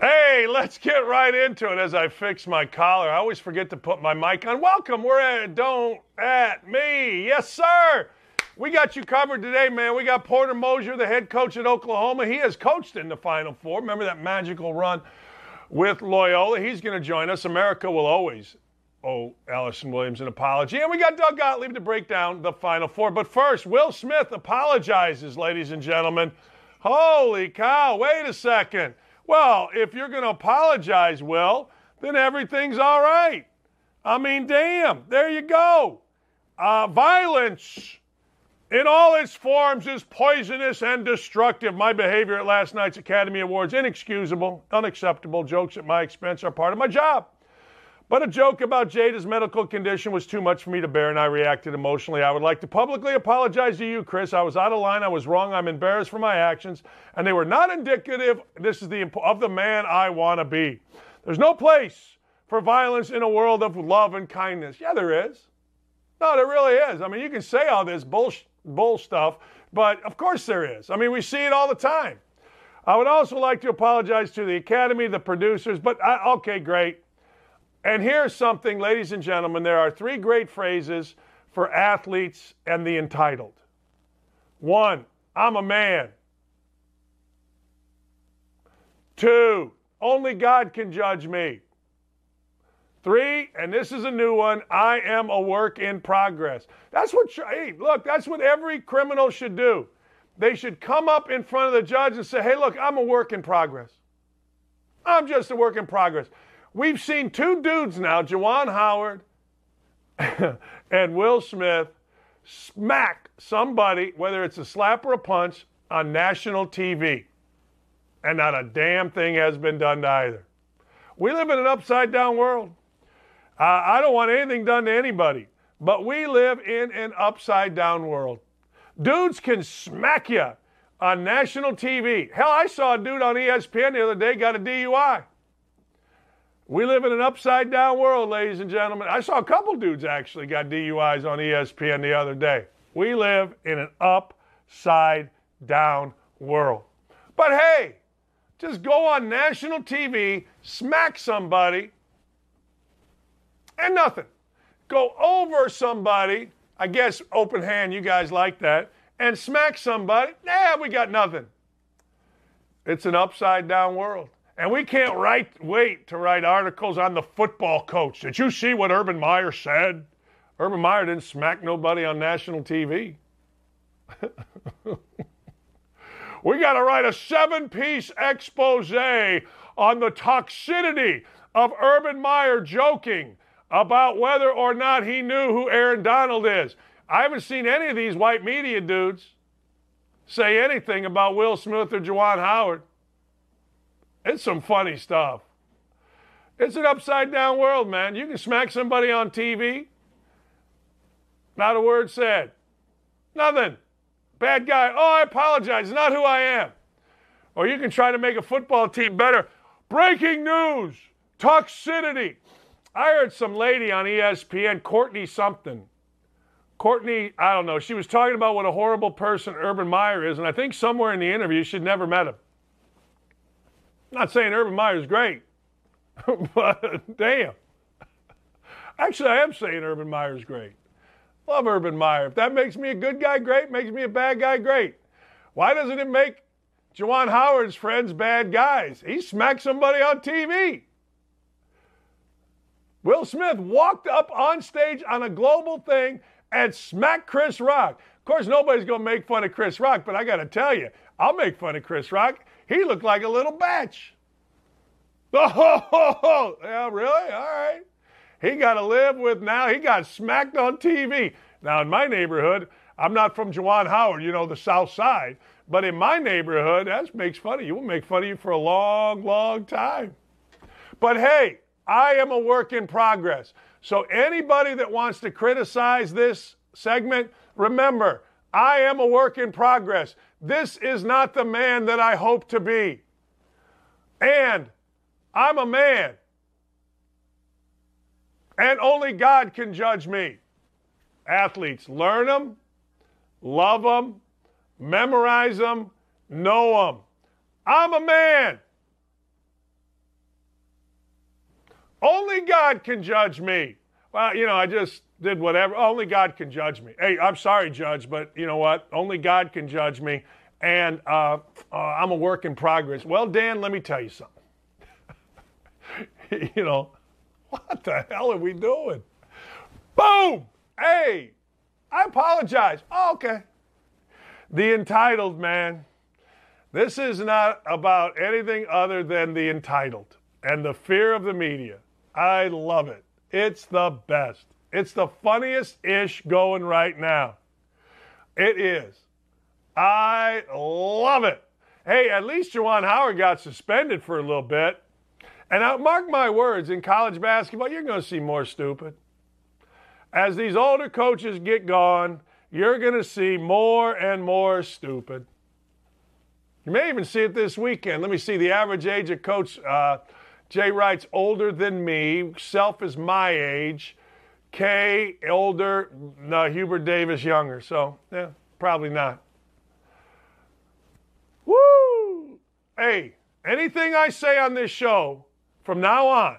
Hey, let's get right into it as I fix my collar. I always forget to put my mic on. Welcome, we're at Don't At Me. Yes, sir. We got you covered today, man. We got Porter Moser, the head coach at Oklahoma. He has coached in the Final Four. Remember that magical run with Loyola? He's going to join us. America will always owe Allison Williams an apology. And we got Doug Gottlieb to break down the Final Four. But first, Will Smith apologizes, ladies and gentlemen. Holy cow, wait a second. Well, if you're going to apologize, Will, then everything's all right. I mean, damn, there you go. Uh, violence in all its forms is poisonous and destructive. My behavior at last night's Academy Awards, inexcusable, unacceptable. Jokes at my expense are part of my job. But a joke about Jada's medical condition was too much for me to bear, and I reacted emotionally. I would like to publicly apologize to you, Chris. I was out of line. I was wrong. I'm embarrassed for my actions, and they were not indicative. This is the of the man I want to be. There's no place for violence in a world of love and kindness. Yeah, there is. No, there really is. I mean, you can say all this bull, bull stuff, but of course there is. I mean, we see it all the time. I would also like to apologize to the Academy, the producers, but I, okay, great. And here's something, ladies and gentlemen there are three great phrases for athletes and the entitled. One, I'm a man. Two, only God can judge me. Three, and this is a new one, I am a work in progress. That's what, hey, look, that's what every criminal should do. They should come up in front of the judge and say, hey, look, I'm a work in progress. I'm just a work in progress. We've seen two dudes now, Juwan Howard and Will Smith, smack somebody, whether it's a slap or a punch, on national TV. And not a damn thing has been done to either. We live in an upside down world. Uh, I don't want anything done to anybody, but we live in an upside down world. Dudes can smack you on national TV. Hell, I saw a dude on ESPN the other day got a DUI. We live in an upside down world, ladies and gentlemen. I saw a couple dudes actually got DUIs on ESPN the other day. We live in an upside down world. But hey, just go on national TV, smack somebody, and nothing. Go over somebody, I guess open hand, you guys like that, and smack somebody, nah, we got nothing. It's an upside down world. And we can't write, wait to write articles on the football coach. Did you see what Urban Meyer said? Urban Meyer didn't smack nobody on national TV. we got to write a seven piece expose on the toxicity of Urban Meyer joking about whether or not he knew who Aaron Donald is. I haven't seen any of these white media dudes say anything about Will Smith or Juwan Howard. It's some funny stuff. It's an upside down world, man. You can smack somebody on TV, not a word said. Nothing. Bad guy. Oh, I apologize. Not who I am. Or you can try to make a football team better. Breaking news. Toxicity. I heard some lady on ESPN, Courtney something. Courtney, I don't know, she was talking about what a horrible person Urban Meyer is, and I think somewhere in the interview she'd never met him. Not saying Urban Meyer's great, but damn. Actually, I am saying Urban Meyer's great. Love Urban Meyer. If that makes me a good guy, great. Makes me a bad guy, great. Why doesn't it make Juwan Howard's friends bad guys? He smacked somebody on TV. Will Smith walked up on stage on a global thing and smacked Chris Rock. Of course, nobody's going to make fun of Chris Rock, but I got to tell you, I'll make fun of Chris Rock. He looked like a little batch. Oh, yeah, really? All right. He got to live with now. He got smacked on TV. Now, in my neighborhood, I'm not from Juwan Howard, you know, the South Side, but in my neighborhood, that makes fun of you. We'll make fun of you for a long, long time. But hey, I am a work in progress. So anybody that wants to criticize this segment, remember, I am a work in progress. This is not the man that I hope to be. And I'm a man. And only God can judge me. Athletes, learn them, love them, memorize them, know them. I'm a man. Only God can judge me. Well, you know, I just did whatever. Only God can judge me. Hey, I'm sorry, Judge, but you know what? Only God can judge me. And uh, uh, I'm a work in progress. Well, Dan, let me tell you something. you know, what the hell are we doing? Boom! Hey, I apologize. Oh, okay. The entitled man. This is not about anything other than the entitled and the fear of the media. I love it. It's the best. It's the funniest ish going right now. It is. I love it. Hey, at least Juwan Howard got suspended for a little bit. And I, mark my words, in college basketball, you're going to see more stupid. As these older coaches get gone, you're going to see more and more stupid. You may even see it this weekend. Let me see the average age of Coach uh, Jay Wright's older than me. Self is my age. K older. No, Hubert Davis younger. So yeah, probably not. Woo! Hey, anything I say on this show from now on,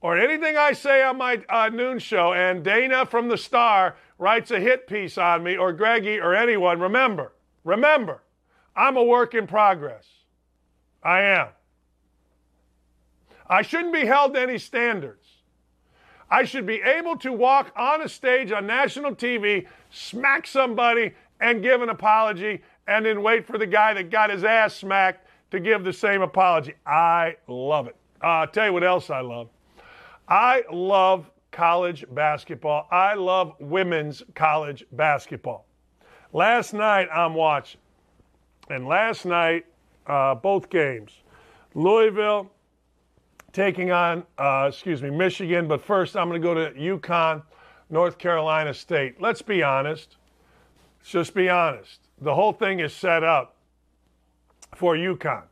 or anything I say on my uh, noon show, and Dana from the Star writes a hit piece on me, or Greggy, or anyone, remember, remember, I'm a work in progress. I am. I shouldn't be held to any standards. I should be able to walk on a stage on national TV, smack somebody, and give an apology, and then wait for the guy that got his ass smacked to give the same apology. I love it. Uh, I'll tell you what else I love. I love college basketball. I love women's college basketball. Last night I'm watching, and last night, uh, both games, Louisville taking on, uh, excuse me, Michigan. But first, I'm going to go to UConn, North Carolina State. Let's be honest. Let's just be honest. The whole thing is set up for UConn.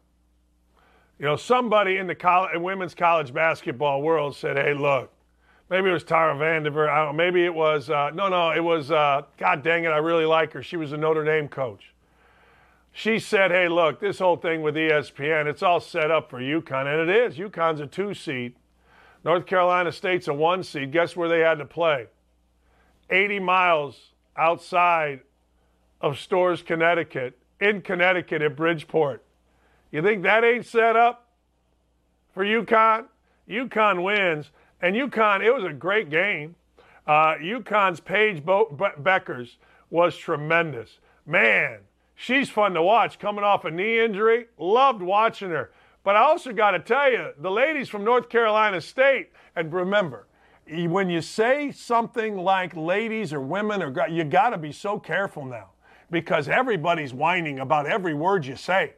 You know, somebody in the college, women's college basketball world said, "Hey, look, maybe it was Tara Vanderveer. I don't. Maybe it was uh, no, no. It was uh, God dang it. I really like her. She was a Notre Dame coach." She said, hey, look, this whole thing with ESPN, it's all set up for UConn. And it is. UConn's a two seed. North Carolina State's a one seed. Guess where they had to play? 80 miles outside of Storrs, Connecticut, in Connecticut at Bridgeport. You think that ain't set up for UConn? UConn wins. And UConn, it was a great game. Uh, UConn's Paige Bo- Be- Bueckers was tremendous. Man, She's fun to watch coming off a knee injury. Loved watching her. But I also got to tell you, the ladies from North Carolina State, and remember, when you say something like ladies or women or you got to be so careful now because everybody's whining about every word you say.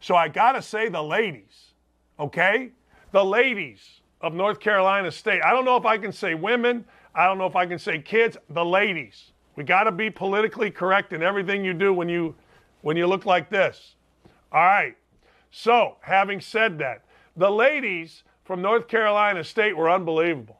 So I got to say the ladies, okay? The ladies of North Carolina State. I don't know if I can say women. I don't know if I can say kids. The ladies. We got to be politically correct in everything you do when you when you look like this. All right. So, having said that, the ladies from North Carolina State were unbelievable.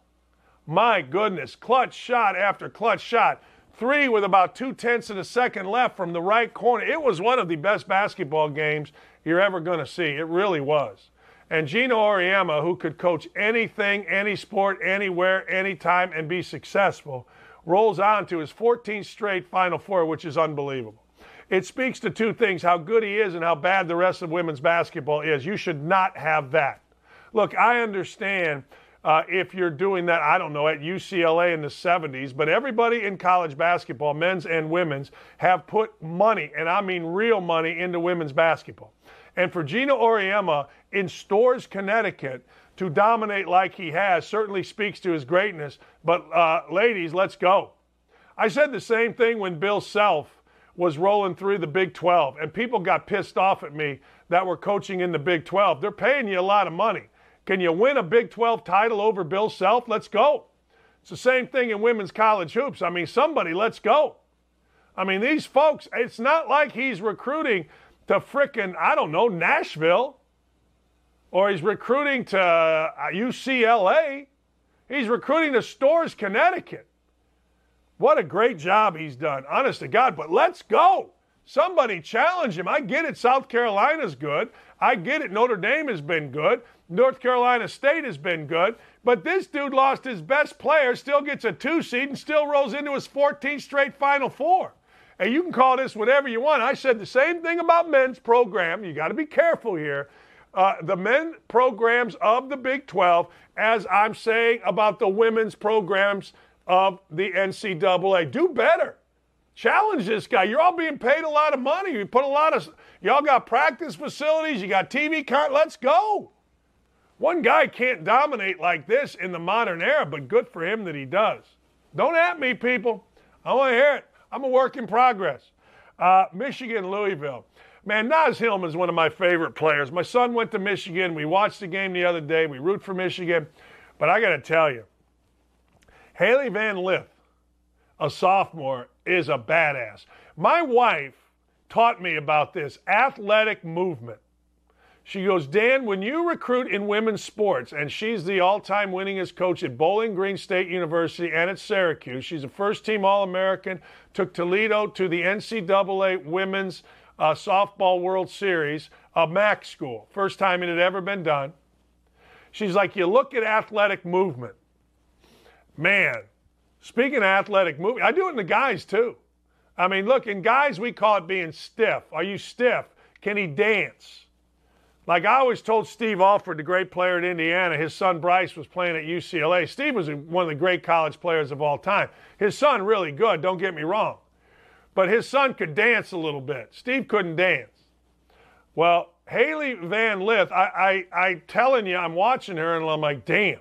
My goodness, clutch shot after clutch shot. Three with about two tenths of a second left from the right corner. It was one of the best basketball games you're ever going to see. It really was. And Geno Auriemma, who could coach anything, any sport, anywhere, anytime, and be successful, rolls on to his 14th straight Final Four, which is unbelievable it speaks to two things how good he is and how bad the rest of women's basketball is. You should not have that. Look, I understand uh, if you're doing that, I don't know, at UCLA in the 70s, but everybody in college basketball, men's and women's, have put money, and I mean real money, into women's basketball. And for Geno Auriemma in Storrs, Connecticut, to dominate like he has certainly speaks to his greatness. But, uh, ladies, let's go. I said the same thing when Bill Self was rolling through the Big 12, and people got pissed off at me that were coaching in the Big 12. They're paying you a lot of money. Can you win a Big 12 title over Bill Self? Let's go. It's the same thing in women's college hoops. I mean, somebody, let's go. I mean, these folks, it's not like he's recruiting to frickin', I don't know, Nashville or he's recruiting to UCLA. Uh, he's recruiting to Storrs, Connecticut. What a great job he's done, honest to God. But let's go. Somebody challenge him. I get it. South Carolina's good. I get it. Notre Dame has been good. North Carolina State has been good, but this dude lost his best player, still gets a two seed, and still rolls into his 14th straight Final Four. And you can call this whatever you want. I said the same thing about men's program. You got to be careful here. Uh, the men programs of the Big 12, as I'm saying about the women's programs of the NCAA. Do better. Challenge this guy. You're all being paid a lot of money. You put a lot of, y'all got practice facilities, you got TV. Con- let's go. One guy can't dominate like this in the modern era, but good for him that he does. Don't at me, people. I want to hear it. I'm a work in progress. Uh, Michigan, Louisville. Man, Naz Hillmon is one of my favorite players. My son went to Michigan. We watched the game the other day. We root for Michigan. But I got to tell you, Hailey Van Lith, a sophomore, is a badass. My wife taught me about this athletic movement. She goes, Dan, when you recruit in women's sports, and she's the all time winningest coach at Bowling Green State University and at Syracuse, she's a first team All American, took Toledo to the NCAA Women's uh, Softball World Series, a MAC school, first time it had ever been done. She's like, you look at athletic movement. Man, speaking of athletic movement, I do it in the guys too. I mean, look, in guys, we call it being stiff. Are you stiff? Can he dance? Like I always told Steve Alford, the great player at Indiana, his son Bryce was playing at UCLA. Steve was one of the great college players of all time. His son, really good, don't get me wrong. But his son could dance a little bit. Steve couldn't dance. Well, Hailey Van Lith, I, I, I telling you, I'm watching her and I'm like, damn,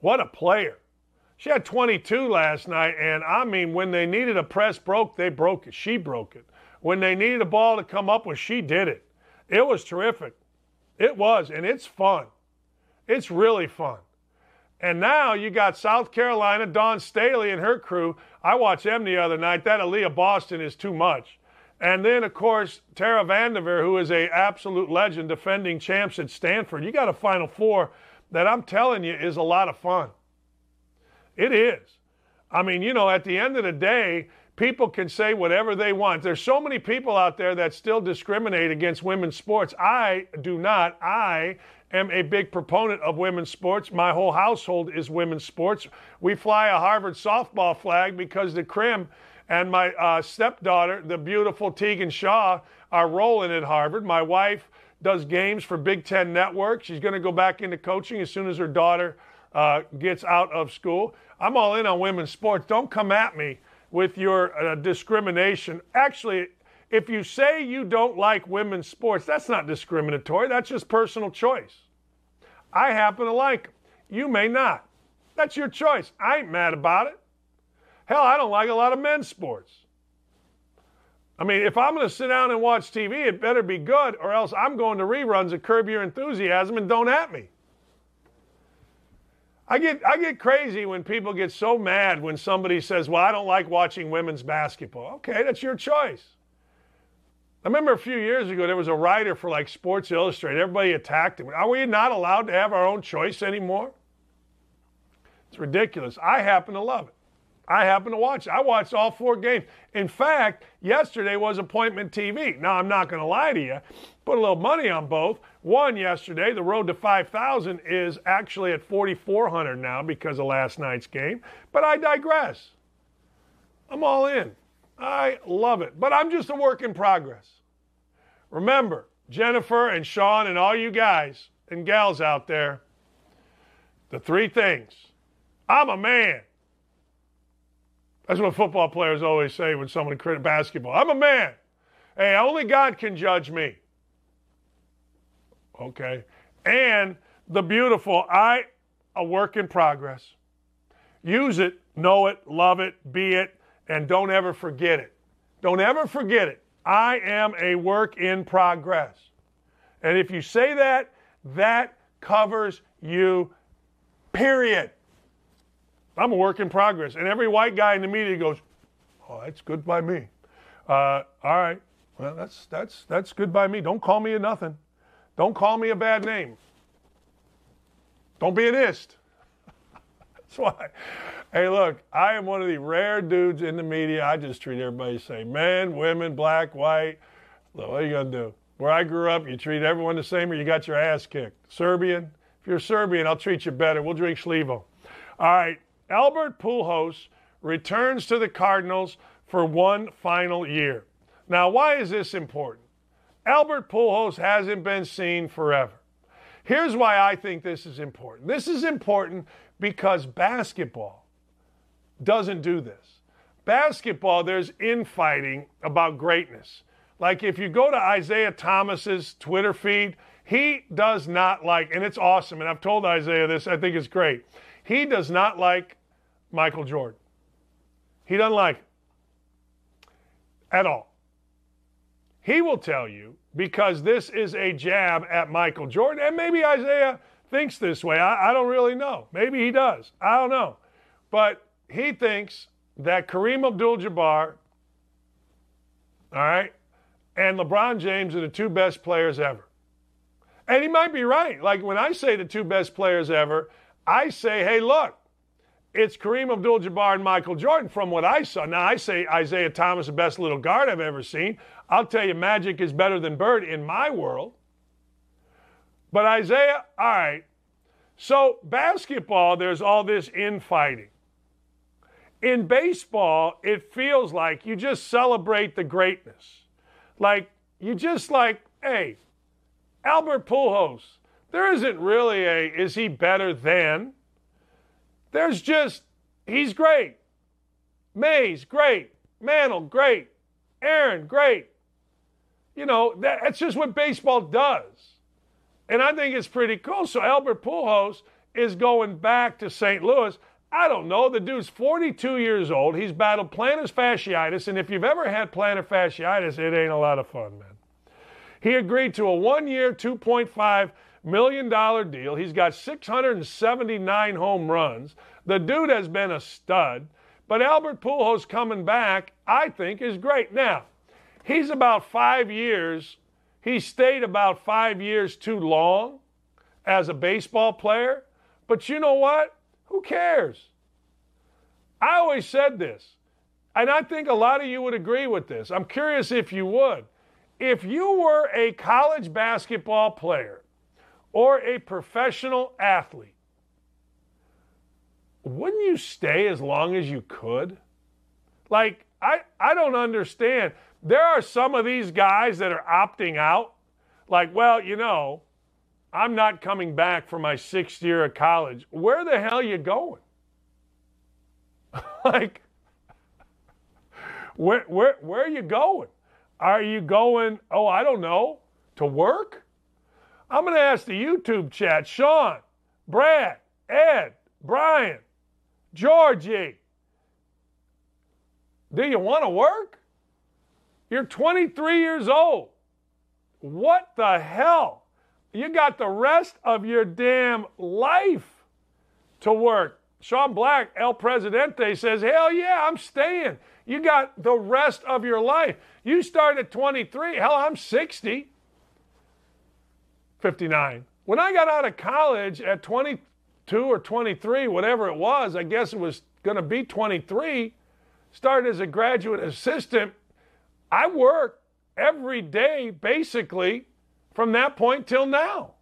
what a player. She had 22 last night, and I mean, when they needed a press broke, they broke it. She broke it. When they needed a ball to come up with, she did it. It was terrific. It was, and it's fun. It's really fun. And now you got South Carolina, Dawn Staley and her crew. I watched them the other night. That Aliyah Boston is too much. And then, of course, Tara Vanderveer, who is a absolute legend, defending champs at Stanford. You got a Final Four that I'm telling you is a lot of fun. It is. I mean, you know, at the end of the day, people can say whatever they want. There's so many people out there that still discriminate against women's sports. I do not. I am a big proponent of women's sports. My whole household is women's sports. We fly a Harvard softball flag because the Krim and my uh, stepdaughter, the beautiful Tegan Shaw, are rolling at Harvard. My wife does games for Big Ten Network. She's going to go back into coaching as soon as her daughter uh, gets out of school. I'm all in on women's sports. Don't come at me with your uh, discrimination. Actually, if you say you don't like women's sports, that's not discriminatory. That's just personal choice. I happen to like them. You may not. That's your choice. I ain't mad about it. Hell, I don't like a lot of men's sports. I mean, if I'm going to sit down and watch TV, it better be good, or else I'm going to reruns of Curb Your Enthusiasm and don't at me. I get I get crazy when people get so mad when somebody says, "Well, I don't like watching women's basketball." Okay, that's your choice. I remember a few years ago there was a writer for like Sports Illustrated. Everybody attacked him. Are we not allowed to have our own choice anymore? It's ridiculous. I happen to love it. I happen to watch. I watched all four games. In fact, yesterday was appointment TV. Now, I'm not going to lie to you. Put a little money on both. One yesterday, the road to 5,000 is actually at 4,400 now because of last night's game. But I digress. I'm all in. I love it. But I'm just a work in progress. Remember, Jennifer and Sean and all you guys and gals out there, the three things. I'm a man. That's what football players always say when someone critiques basketball. I'm a man. Hey, only God can judge me. Okay. And the beautiful, I, a work in progress. Use it, know it, love it, be it, and don't ever forget it. Don't ever forget it. I am a work in progress. And if you say that, that covers you, period. I'm a work in progress. And every white guy in the media goes, Oh, that's good by me. Uh, all right. Well, that's, that's, that's good by me. Don't call me a nothing. Don't call me a bad name. Don't be an ist. that's why. Hey, look, I am one of the rare dudes in the media. I just treat everybody the same. Men, women, black, white. Look, what are you going to do? Where I grew up, you treat everyone the same or you got your ass kicked. Serbian, if you're Serbian, I'll treat you better. We'll drink Slivo. All right, Albert Pujols returns to the Cardinals for one final year. Now, why is this important? Albert Pujols hasn't been seen forever. Here's why I think this is important. This is important because basketball doesn't do this. Basketball, there's infighting about greatness. Like if you go to Isiah Thomas's Twitter feed, he does not like, and it's awesome, and I've told Isiah this, I think it's great. He does not like Michael Jordan. He doesn't like it at all. He will tell you because this is a jab at Michael Jordan, and maybe Isiah thinks this way. I, I don't really know. Maybe he does. I don't know. But he thinks that Kareem Abdul Jabbar, all right, and LeBron James are the two best players ever. And he might be right. Like when I say the two best players ever, I say, hey, look, it's Kareem Abdul Jabbar and Michael Jordan from what I saw. Now, I say Isiah Thomas, the best little guard I've ever seen. I'll tell you, Magic is better than Bird in my world. But Isiah, all right. So, basketball, there's all this infighting. In baseball, it feels like you just celebrate the greatness. Like, you just like, hey, Albert Pujols, there isn't really a, is he better than? There's just, he's great. Mays, great. Mantle, great. Aaron, great. You know, that, that's just what baseball does. And I think it's pretty cool. So Albert Pujols is going back to St. Louis. I don't know. The dude's 42 years old. He's battled plantar fasciitis. And if you've ever had plantar fasciitis, it ain't a lot of fun, man. He agreed to a one year, $2.5 million dollar deal. He's got 679 home runs. The dude has been a stud. But Albert Pujols coming back, I think, is great. Now, he's about five years, he stayed about five years too long as a baseball player. But you know what? Who cares? I always said this, and I think a lot of you would agree with this. I'm curious if you would. If you were a college basketball player or a professional athlete, wouldn't you stay as long as you could? Like, I, I don't understand. There are some of these guys that are opting out. Like, well, you know, I'm not coming back for my sixth year of college. Where the hell you going? like, where, where, where are you going? Are you going, oh, I don't know, to work? I'm going to ask the YouTube chat Sean, Brad, Ed, Brian, Georgie. Do you want to work? You're 23 years old. What the hell? You got the rest of your damn life to work. Sean Black, El Presidente, says, Hell yeah, I'm staying. You got the rest of your life. You start at 23. Hell, I'm 60. 59. When I got out of college at 22 or 23, whatever it was, I guess it was going to be 23, started as a graduate assistant. I worked every day basically from that point till now.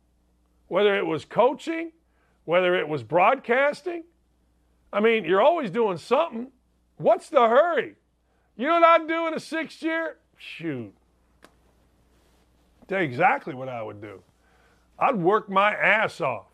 Whether it was coaching, whether it was broadcasting. I mean, you're always doing something. What's the hurry? You know what I'd do in a sixth year? Shoot. Tell you exactly what I would do. I'd work my ass off.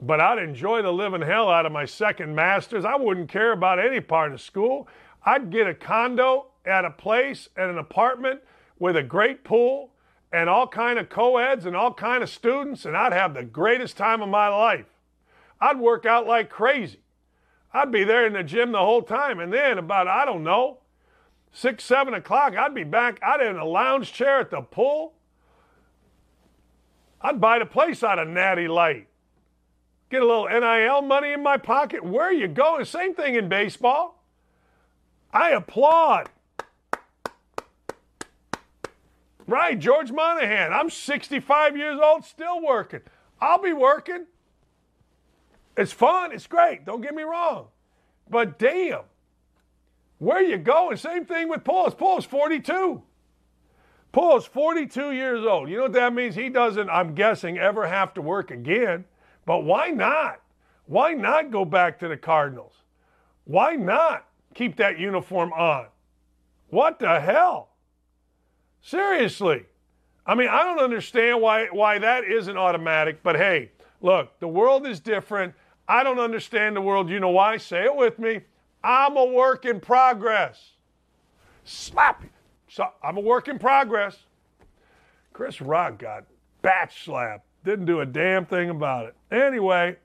But I'd enjoy the living hell out of my second master's. I wouldn't care about any part of school. I'd get a condo at a place, at an apartment with a great pool and all kind of co-eds and all kind of students, and I'd have the greatest time of my life. I'd work out like crazy. I'd be there in the gym the whole time, and then about, I don't know, six, seven o'clock, I'd be back out in a lounge chair at the pool. I'd buy the place out of Natty Light. Get a little NIL money in my pocket. Where you going? Same thing in baseball. I applaud. Right, George Monahan. I'm 65 years old, still working. I'll be working. It's fun. It's great. Don't get me wrong. But damn, where you going? Same thing with Paul's. Paul's 42. Pujols 42 years old. You know what that means? He doesn't, I'm guessing, ever have to work again. But why not? Why not go back to the Cardinals? Why not keep that uniform on? What the hell? Seriously. I mean, I don't understand why why that isn't automatic, but hey, look, the world is different. I don't understand the world. You know why? Say it with me. I'm a work in progress. Slap you. So I'm a work in progress. Chris Rock got batch slapped. Didn't do a damn thing about it. Anyway,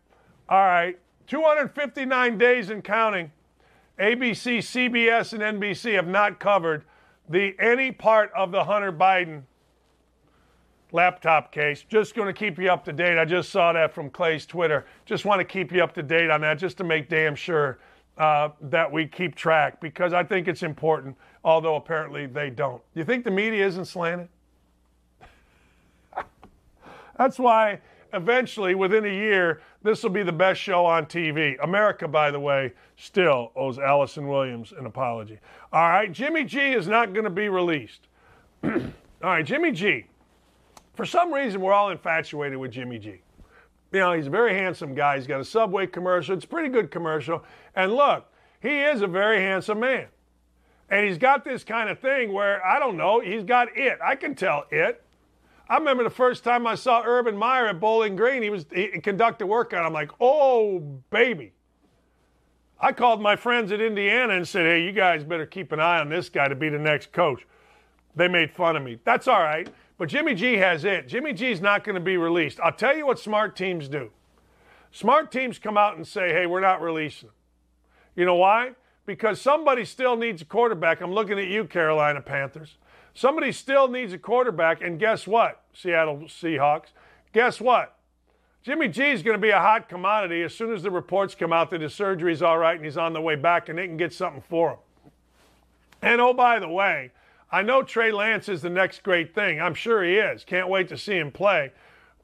all right, 259 days and counting. ABC, CBS, and NBC have not covered the any part of the Hunter Biden laptop case. Just going to keep you up to date. I just saw that from Clay's Twitter. Just want to keep you up to date on that, just to make damn sure uh, that we keep track because I think it's important although apparently they don't. You think the media isn't slanted? That's why eventually, within a year, this will be the best show on TV. America, by the way, still owes Allison Williams an apology. All right, Jimmy G is not going to be released. all right, Jimmy G. For some reason, we're all infatuated with Jimmy G. You know, he's a very handsome guy. He's got a Subway commercial. It's a pretty good commercial. And look, he is a very handsome man. And he's got this kind of thing where, I don't know, he's got it. I can tell it. I remember the first time I saw Urban Meyer at Bowling Green, he was he conducted workout. I'm like, oh, baby. I called my friends at Indiana and said, hey, you guys better keep an eye on this guy to be the next coach. They made fun of me. That's all right. But Jimmy G has it. Jimmy G's not going to be released. I'll tell you what smart teams do. Smart teams come out and say, hey, we're not releasing him. You know why? Because somebody still needs a quarterback. I'm looking at you, Carolina Panthers. Somebody still needs a quarterback, and guess what, Seattle Seahawks? Guess what? Jimmy G is going to be a hot commodity as soon as the reports come out that his surgery is all right and he's on the way back and they can get something for him. And oh, by the way, I know Trey Lance is the next great thing. I'm sure he is. Can't wait to see him play.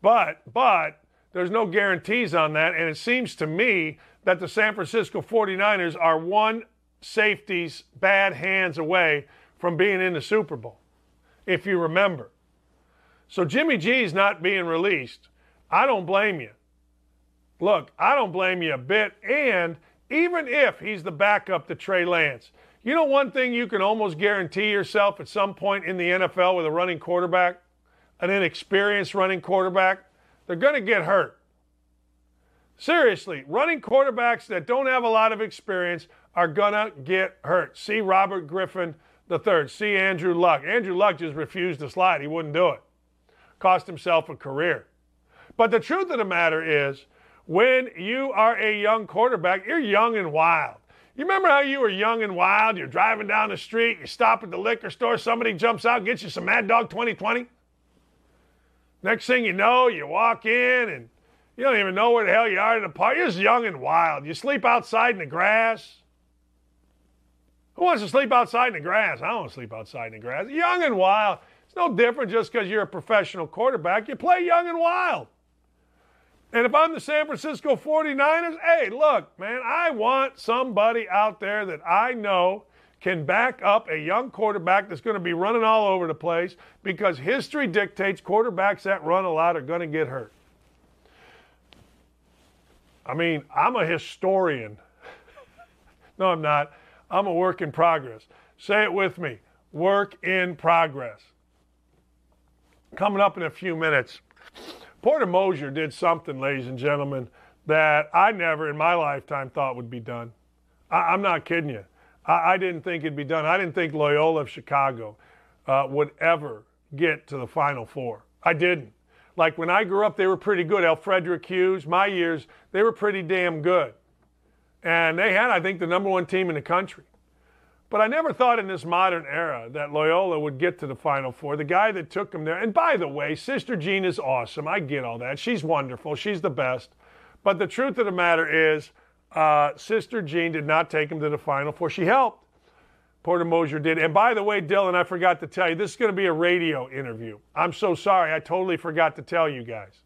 But, but, there's no guarantees on that. And it seems to me that the San Francisco 49ers are one safety's bad hands away from being in the Super Bowl, if you remember. So Jimmy G's not being released. I don't blame you. Look, I don't blame you a bit. And even if he's the backup to Trey Lance, you know one thing you can almost guarantee yourself at some point in the NFL with a running quarterback, an inexperienced running quarterback, they're going to get hurt. Seriously, running quarterbacks that don't have a lot of experience are going to get hurt. See Robert Griffin III. See Andrew Luck. Andrew Luck just refused to slide. He wouldn't do it. Cost himself a career. But the truth of the matter is, when you are a young quarterback, you're young and wild. You remember how you were young and wild? You're driving down the street, you stop at the liquor store, somebody jumps out, gets you some Mad Dog 2020. Next thing you know, you walk in and you don't even know where the hell you are in the park. You're just young and wild. You sleep outside in the grass. Who wants to sleep outside in the grass? I don't want to sleep outside in the grass. Young and wild. It's no different just because you're a professional quarterback. You play young and wild. And if I'm the San Francisco 49ers, hey, look, man, I want somebody out there that I know can back up a young quarterback that's going to be running all over the place because history dictates quarterbacks that run a lot are going to get hurt. I mean, I'm a historian. no, I'm not. I'm a work in progress. Say it with me work in progress. Coming up in a few minutes, Porter Moser did something, ladies and gentlemen, that I never in my lifetime thought would be done. I, am not kidding you. I, I, didn't think it'd be done. I didn't think Loyola of Chicago uh, would ever get to the Final Four. I didn't. Like when I grew up, they were pretty good. Alfredrick Hughes, my years, they were pretty damn good. And they had, I think, the number one team in the country. But I never thought in this modern era that Loyola would get to the Final Four. The guy that took them there, and by the way, Sister Jean is awesome. I get all that. She's wonderful. She's the best. But the truth of the matter is, uh, Sister Jean did not take them to the Final Four. She helped. Porter Moser did. And by the way, Dylan, I forgot to tell you, this is going to be a radio interview. I'm so sorry. I totally forgot to tell you guys.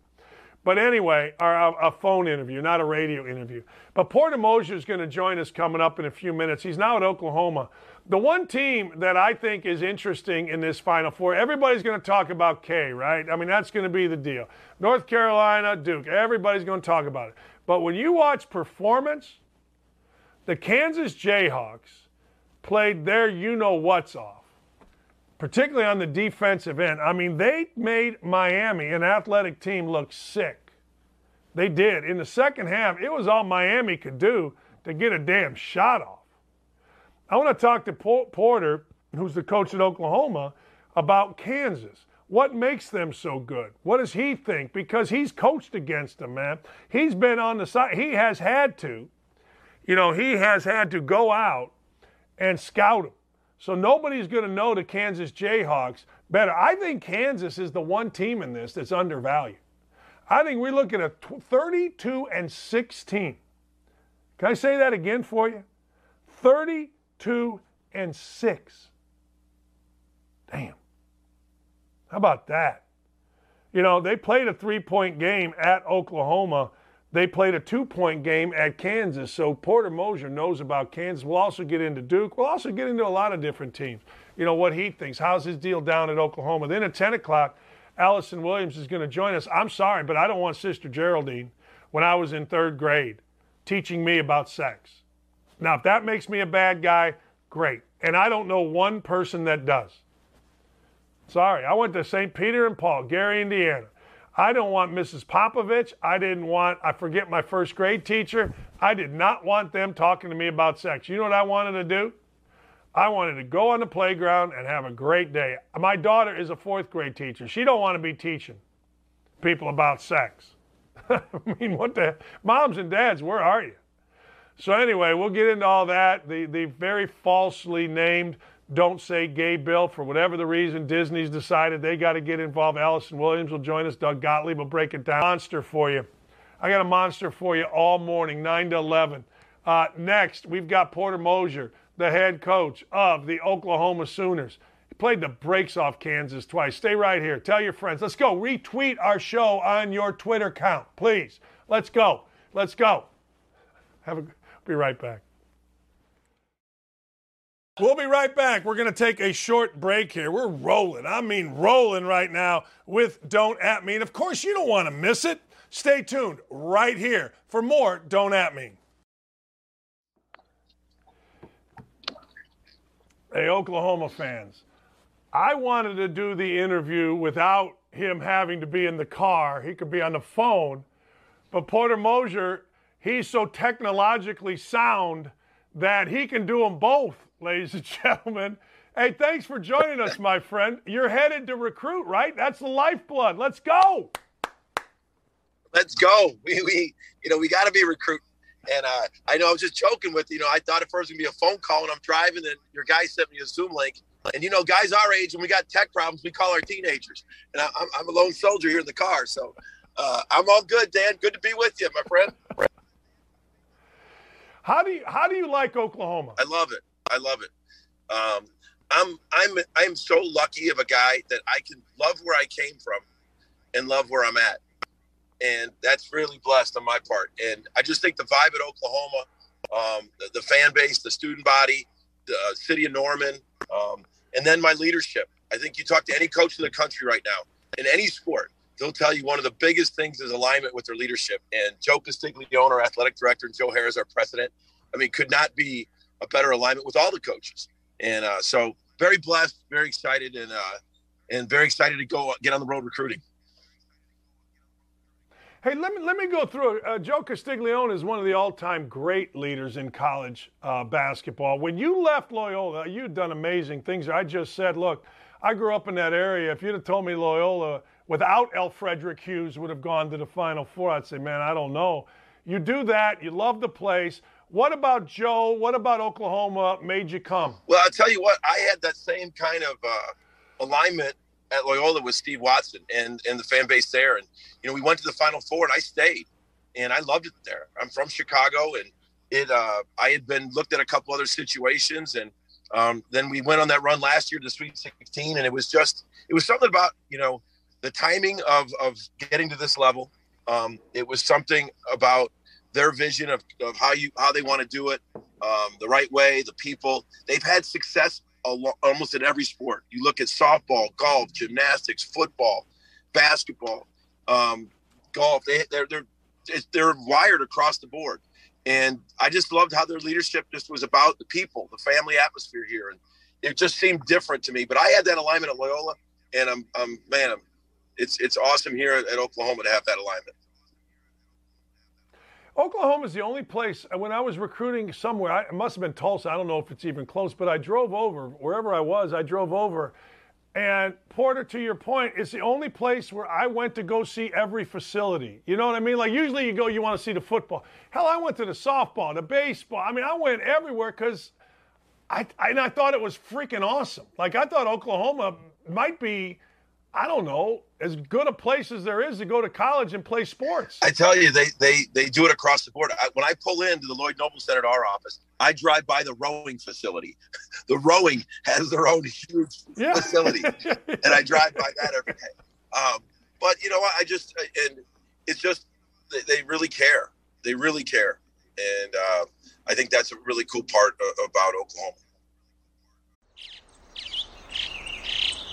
But anyway, or a, phone interview, not a radio interview. But Porter Moser is going to join us coming up in a few minutes. He's now at Oklahoma. The one team that I think is interesting in this Final Four, everybody's going to talk about K, right? I mean, that's going to be the deal. North Carolina, Duke, everybody's going to talk about it. But when you watch performance, the Kansas Jayhawks played their you know what's off, particularly on the defensive end. I mean, they made Miami, an athletic team, look sick. They did. In the second half, it was all Miami could do to get a damn shot off. I want to talk to Porter, who's the coach at Oklahoma, about Kansas. What makes them so good? What does he think? Because he's coached against them, man. He's been on the side. He has had to, you know, he has had to go out and scout them. So nobody's going to know the Kansas Jayhawks better. I think Kansas is the one team in this that's undervalued. I think we look at 32 and 16. Can I say that again for you? 32 and six. Damn. How about that? You know, they played a three point game at Oklahoma. They played a two point game at Kansas. So Porter Moser knows about Kansas. We'll also get into Duke. We'll also get into a lot of different teams. You know, what he thinks. How's his deal down at Oklahoma? Then at 10 o'clock, Allison Williams is going to join us. I'm sorry, but I don't want Sister Geraldine when I was in third grade teaching me about sex. Now, if that makes me a bad guy, great. And I don't know one person that does. Sorry, I went to St. Peter and Paul, Gary, Indiana. I don't want Mrs. Popovich. I didn't want, I forget my first grade teacher. I did not want them talking to me about sex. You know what I wanted to do? I wanted to go on the playground and have a great day. My daughter is a fourth grade teacher. She don't want to be teaching people about sex. I mean, what the moms and dads, where are you? So anyway, we'll get into all that. The the very falsely named Don't Say Gay bill for whatever the reason Disney's decided they got to get involved. Allison Williams will join us. Doug Gottlieb will break it down. Monster for you. I got a monster for you all morning, 9 to 11. Uh, next, we've got Porter Moser, the head coach of the Oklahoma Sooners. He played the brakes off Kansas twice. Stay right here. Tell your friends. Let's go. Retweet our show on your Twitter account, please. Let's go. Let's go. Have a be right back. We'll be right back. We're going to take a short break here. We're rolling. I mean, rolling right now with Don't At Me. And of course, you don't want to miss it. Stay tuned right here for more Don't At Me. Hey, Oklahoma fans, I wanted to do the interview without him having to be in the car. He could be on the phone. But Porter Moser he's so technologically sound that he can do them both, ladies and gentlemen. Hey, thanks for joining us, my friend. You're headed to recruit, right? That's the lifeblood. Let's go. Let's go. We, we you know, we got to be recruiting. And uh, I know I was just joking with you know I thought at first it was gonna be a phone call and I'm driving and your guy sent me a Zoom link and you know guys our age when we got tech problems we call our teenagers and I, am I'm a lone soldier here in the car so uh, I'm all good Dan good to be with you my friend. How do you how do you like Oklahoma? I love it. I love it. Um, I'm I'm I'm so lucky of a guy that I can love where I came from and love where I'm at, and that's really blessed on my part. And I just think the vibe at Oklahoma, um, the, the, fan base, the student body, the uh, city of Norman, um, and then my leadership. I think you talk to any coach in the country right now in any sport, they'll tell you one of the biggest things is alignment with their leadership. And Joe Castiglione, our athletic director, and Joe Harroz, our president, I mean, could not be a better alignment with all the coaches. And uh, so, very blessed, very excited, and uh, and very excited to go get on the road recruiting. Hey, let me let me go through. Uh, Joe Castiglione is one of the all-time great leaders in college uh, basketball. When you left Loyola, you'd done amazing things. I just said, look, I grew up in that area. If you'd have told me Loyola without Alfredrick Hughes would have gone to the Final Four, I'd say, man, I don't know. You do that. You love the place. What about Joe? What about Oklahoma made you come? Well, I'll tell you what. I had that same kind of uh, alignment at Loyola with Steve Watson and and the fan base there, and you know we went to the Final Four, and I stayed, and I loved it there. I'm from Chicago, and it. Uh, I had been looked at a couple other situations, and um, then we went on that run last year to Sweet 16, and it was just it was something about you know the timing of of getting to this level Um, it was something about their vision of, of how you how they want to do it um, the right way. The people they've had success almost in every sport. You look at softball, golf, gymnastics, football, basketball, um, golf. They, they're they're they're wired across the board, and I just loved how their leadership just was about the people, the family atmosphere here, and it just seemed different to me. But I had that alignment at Loyola, and I'm, I'm man, I'm, it's it's awesome here at Oklahoma to have that alignment. Oklahoma is the only place. Uh, when I was recruiting somewhere, I, it must have been Tulsa. I don't know if it's even close, but I drove over wherever I was. I drove over, and Porter, to your point, it's the only place where I went to go see every facility. You know what I mean? Like usually you go, you want to see the football. Hell, I went to the softball, the baseball. I mean, I went everywhere because I, I, and I thought it was freaking awesome. Like I thought Oklahoma might be I don't know, as good a place as there is to go to college and play sports. I tell you, they they they do it across the board. I, when I pull into the Lloyd Noble Center at our office, I drive by the rowing facility. the rowing has their own huge yeah. facility, and I drive by that every day. Um, but you know what? I just and it's just they, they really care. They really care, and uh, I think that's a really cool part about Oklahoma.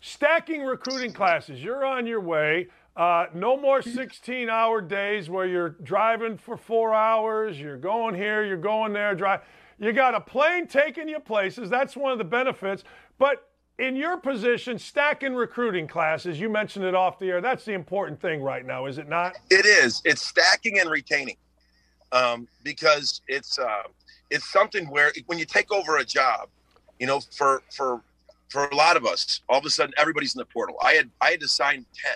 Stacking recruiting classes. You're on your way. Uh, no more 16 hour days where you're driving for four hours, you're going here, you're going there, drive. You got a plane taking you places. That's one of the benefits. But in your position, stacking recruiting classes, you mentioned it off the air. That's the important thing right now, is it not? It is. It's stacking and retaining um, because it's uh, it's something where when you take over a job, you know, for for for a lot of us, all of a sudden everybody's in the portal. I had I had to sign 10.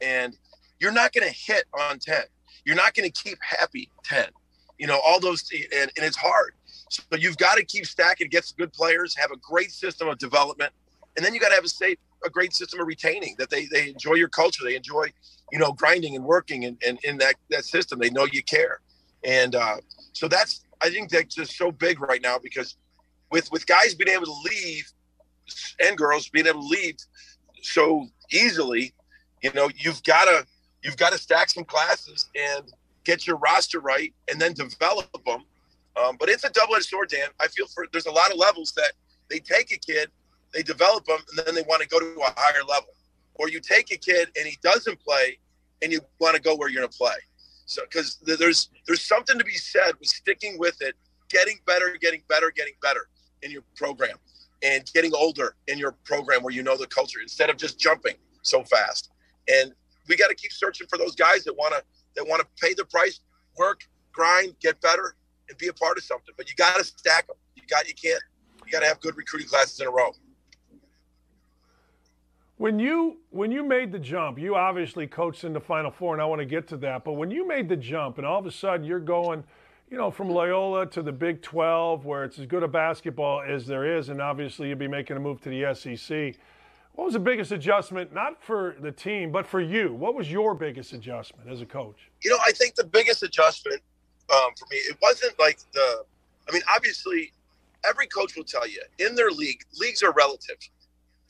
And you're not going to hit on 10. You're not going to keep happy 10. You know, all those and, and it's hard. So you've got to keep stacking, get some good players, have a great system of development, and then you got to have a safe, a great system of retaining that they they enjoy your culture, they enjoy, you know, grinding and working and, and in that that system, they know you care. And uh, so that's I think that's just so big right now because with with guys being able to leave and girls being able to lead so easily, you know, you've got to you've got to stack some classes and get your roster right, and then develop them. Um, but it's a double-edged sword, Dan. I feel for there's a lot of levels that they take a kid, they develop them, and then they want to go to a higher level. Or you take a kid and he doesn't play, and you want to go where you're going to play. So because there's there's something to be said with sticking with it, getting better, getting better, getting better in your program and getting older in your program where you know the culture instead of just jumping so fast. And we got to keep searching for those guys that want to that want to pay the price, work, grind, get better, and be a part of something. But you got to stack them. You got you can't. You got to have good recruiting classes in a row. When you when you made the jump, you obviously coached in the Final Four, and I want to get to that. But when you made the jump, and all of a sudden you're going – you know, from Loyola to the Big 12, where it's as good a basketball as there is, and obviously you'd be making a move to the SEC. What was the biggest adjustment, not for the team, but for you? What was your biggest adjustment as a coach? You know, I think the biggest adjustment um, for me, it wasn't like the, I mean, obviously, every coach will tell you in their league, leagues are relative.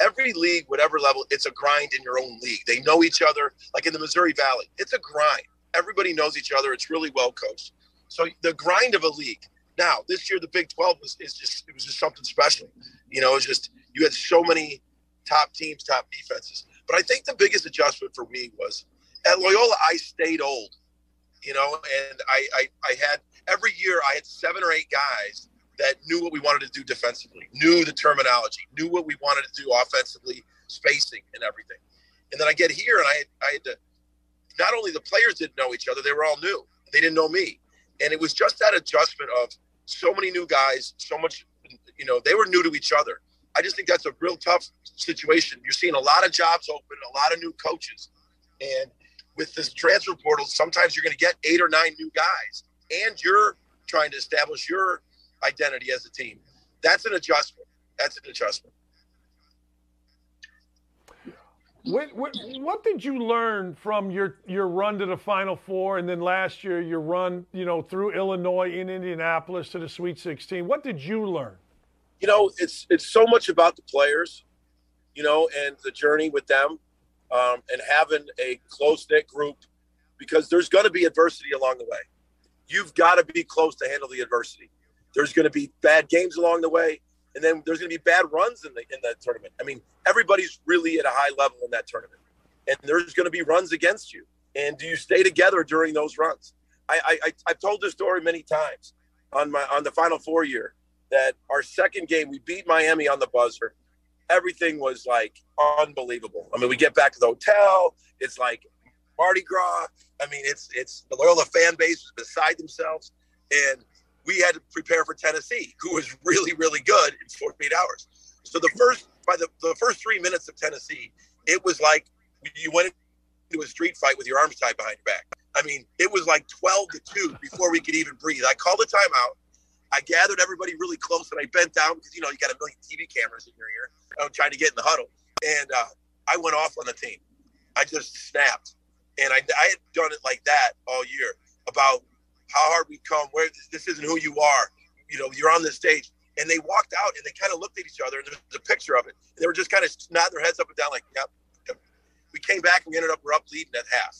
Every league, whatever level, it's a grind in your own league. They know each other. Like in the Missouri Valley, it's a grind. Everybody knows each other. It's really well coached. So the grind of a league. Now this year, the Big Twelve was is just it was just something special. You know, it was just you had so many top teams, top defenses. But I think the biggest adjustment for me was at Loyola. I stayed old. You know, and I, I, I had every year I had seven or eight guys that knew what we wanted to do defensively, knew the terminology, knew what we wanted to do offensively, spacing and everything. And then I get here and I, I had to, not only the players didn't know each other, they were all new. They didn't know me. And it was just that adjustment of so many new guys, so much, you know, they were new to each other. I just think that's a real tough situation. You're seeing a lot of jobs open, a lot of new coaches. And with this transfer portal, sometimes you're going to get eight or nine new guys, and you're trying to establish your identity as a team. That's an adjustment. That's an adjustment. What, what, what, did you learn from your, your run to the Final Four and then last year your run, you know, through Illinois in Indianapolis to the Sweet 16? What did you learn? You know, it's it's so much about the players, you know, and the journey with them, um, and having a close knit group, because there's going to be adversity along the way. You've got to be close to handle the adversity. There's going to be bad games along the way and then there's going to be bad runs in the in that tournament. I mean, everybody's really at a high level in that tournament, and there's going to be runs against you. And do you stay together during those runs? I, I I've told this story many times on my on the Final Four year that our second game we beat Miami on the buzzer. Everything was like unbelievable. I mean, we get back to the hotel. It's like Mardi Gras. I mean, it's it's the Loyola fan base was beside themselves, and we had to prepare for Tennessee, who was really, really good in 48 hours. So the first by the, the first three minutes of Tennessee, it was like you went into a street fight with your arms tied behind your back. I mean, it was like 12 to 2 before we could even breathe. I called the timeout. I gathered everybody really close and I bent down because, you know, you got a million TV cameras in your ear. I'm trying to get in the huddle. And uh, I went off on the team. I just snapped. And I, I had done it like that all year about how hard we come, where this isn't who you are. You know, you're on this stage. And they walked out and they kind of looked at each other and there's a picture of it. And they were just kind of nodding their heads up and down, like, yep, yep. We came back and we ended up we're up leading at half.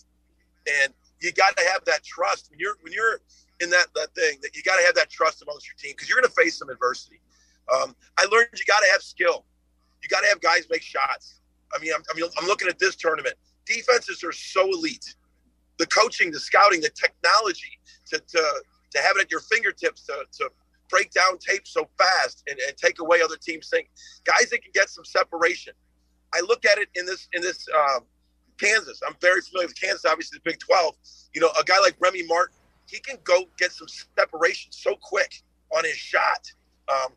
And you got to have that trust when you're when you're in that that thing that you got to have that trust amongst your team because you're going to face some adversity. Um, I learned you got to have skill. You got to have guys make shots. I mean, I'm, I mean, I'm looking at this tournament. Defenses are so elite the coaching, the scouting, the technology to, to, to have it at your fingertips to, to break down tape so fast and, and take away other teams' think guys that can get some separation. I look at it in this in this um, Kansas. I'm very familiar with Kansas, obviously the Big 12. You know, a guy like Remy Martin, he can go get some separation so quick on his shot. Um,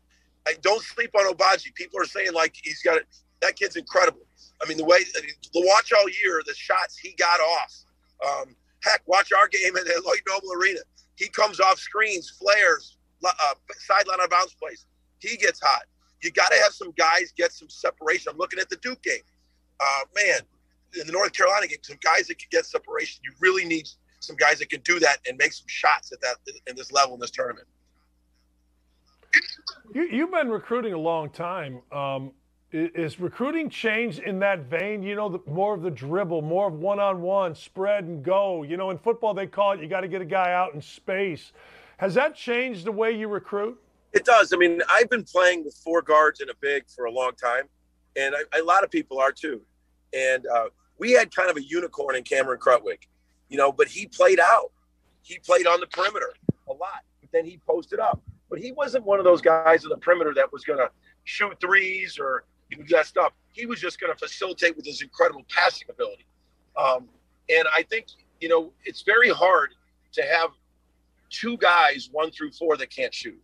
I don't sleep on Agbaji. People are saying like he's got it. That kid's incredible. I mean, the way the watch all year, the shots he got off um, heck, watch our game at Lloyd Noble Arena. He comes off screens, flares, uh, sideline on bounce plays. He gets hot. You got to have some guys get some separation. I'm looking at the Duke game. Uh, man, in the North Carolina game, some guys that can get separation. You really need some guys that can do that and make some shots at that in this level in this tournament. You, have been recruiting a long time. Um, is recruiting changed in that vein? You know, the, more of the dribble, more of one-on-one, spread and go. You know, in football they call it you got to get a guy out in space. Has that changed the way you recruit? It does. I mean, I've been playing with four guards and a big for a long time, and I, a lot of people are too. And uh, we had kind of a unicorn in Cameron Krutwig, you know, but he played out. He played on the perimeter a lot, but then he posted up. But he wasn't one of those guys on the perimeter that was going to shoot threes or do that stuff. He was just going to facilitate with his incredible passing ability. Um, and I think, you know, it's very hard to have two guys, one through four, that can't shoot.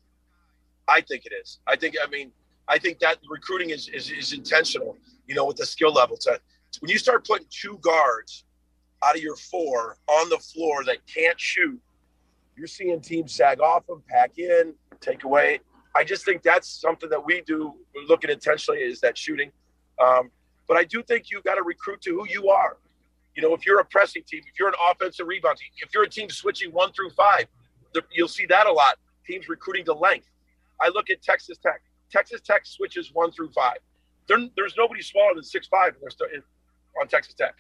I think it is. I think, I mean, I think that recruiting is, is, is intentional, you know, with the skill level. To, when you start putting two guards out of your four on the floor that can't shoot, you're seeing teams sag off them, pack in, take away. I just think that's something that we do looking intentionally is that shooting. Um, but I do think you got to recruit to who you are. You know, if you're a pressing team, if you're an offensive rebound team, if you're a team switching one through five, you'll see that a lot. Teams recruiting to length. I look at Texas Tech. Texas Tech switches one through five. There, there's nobody smaller than six five on Texas Tech.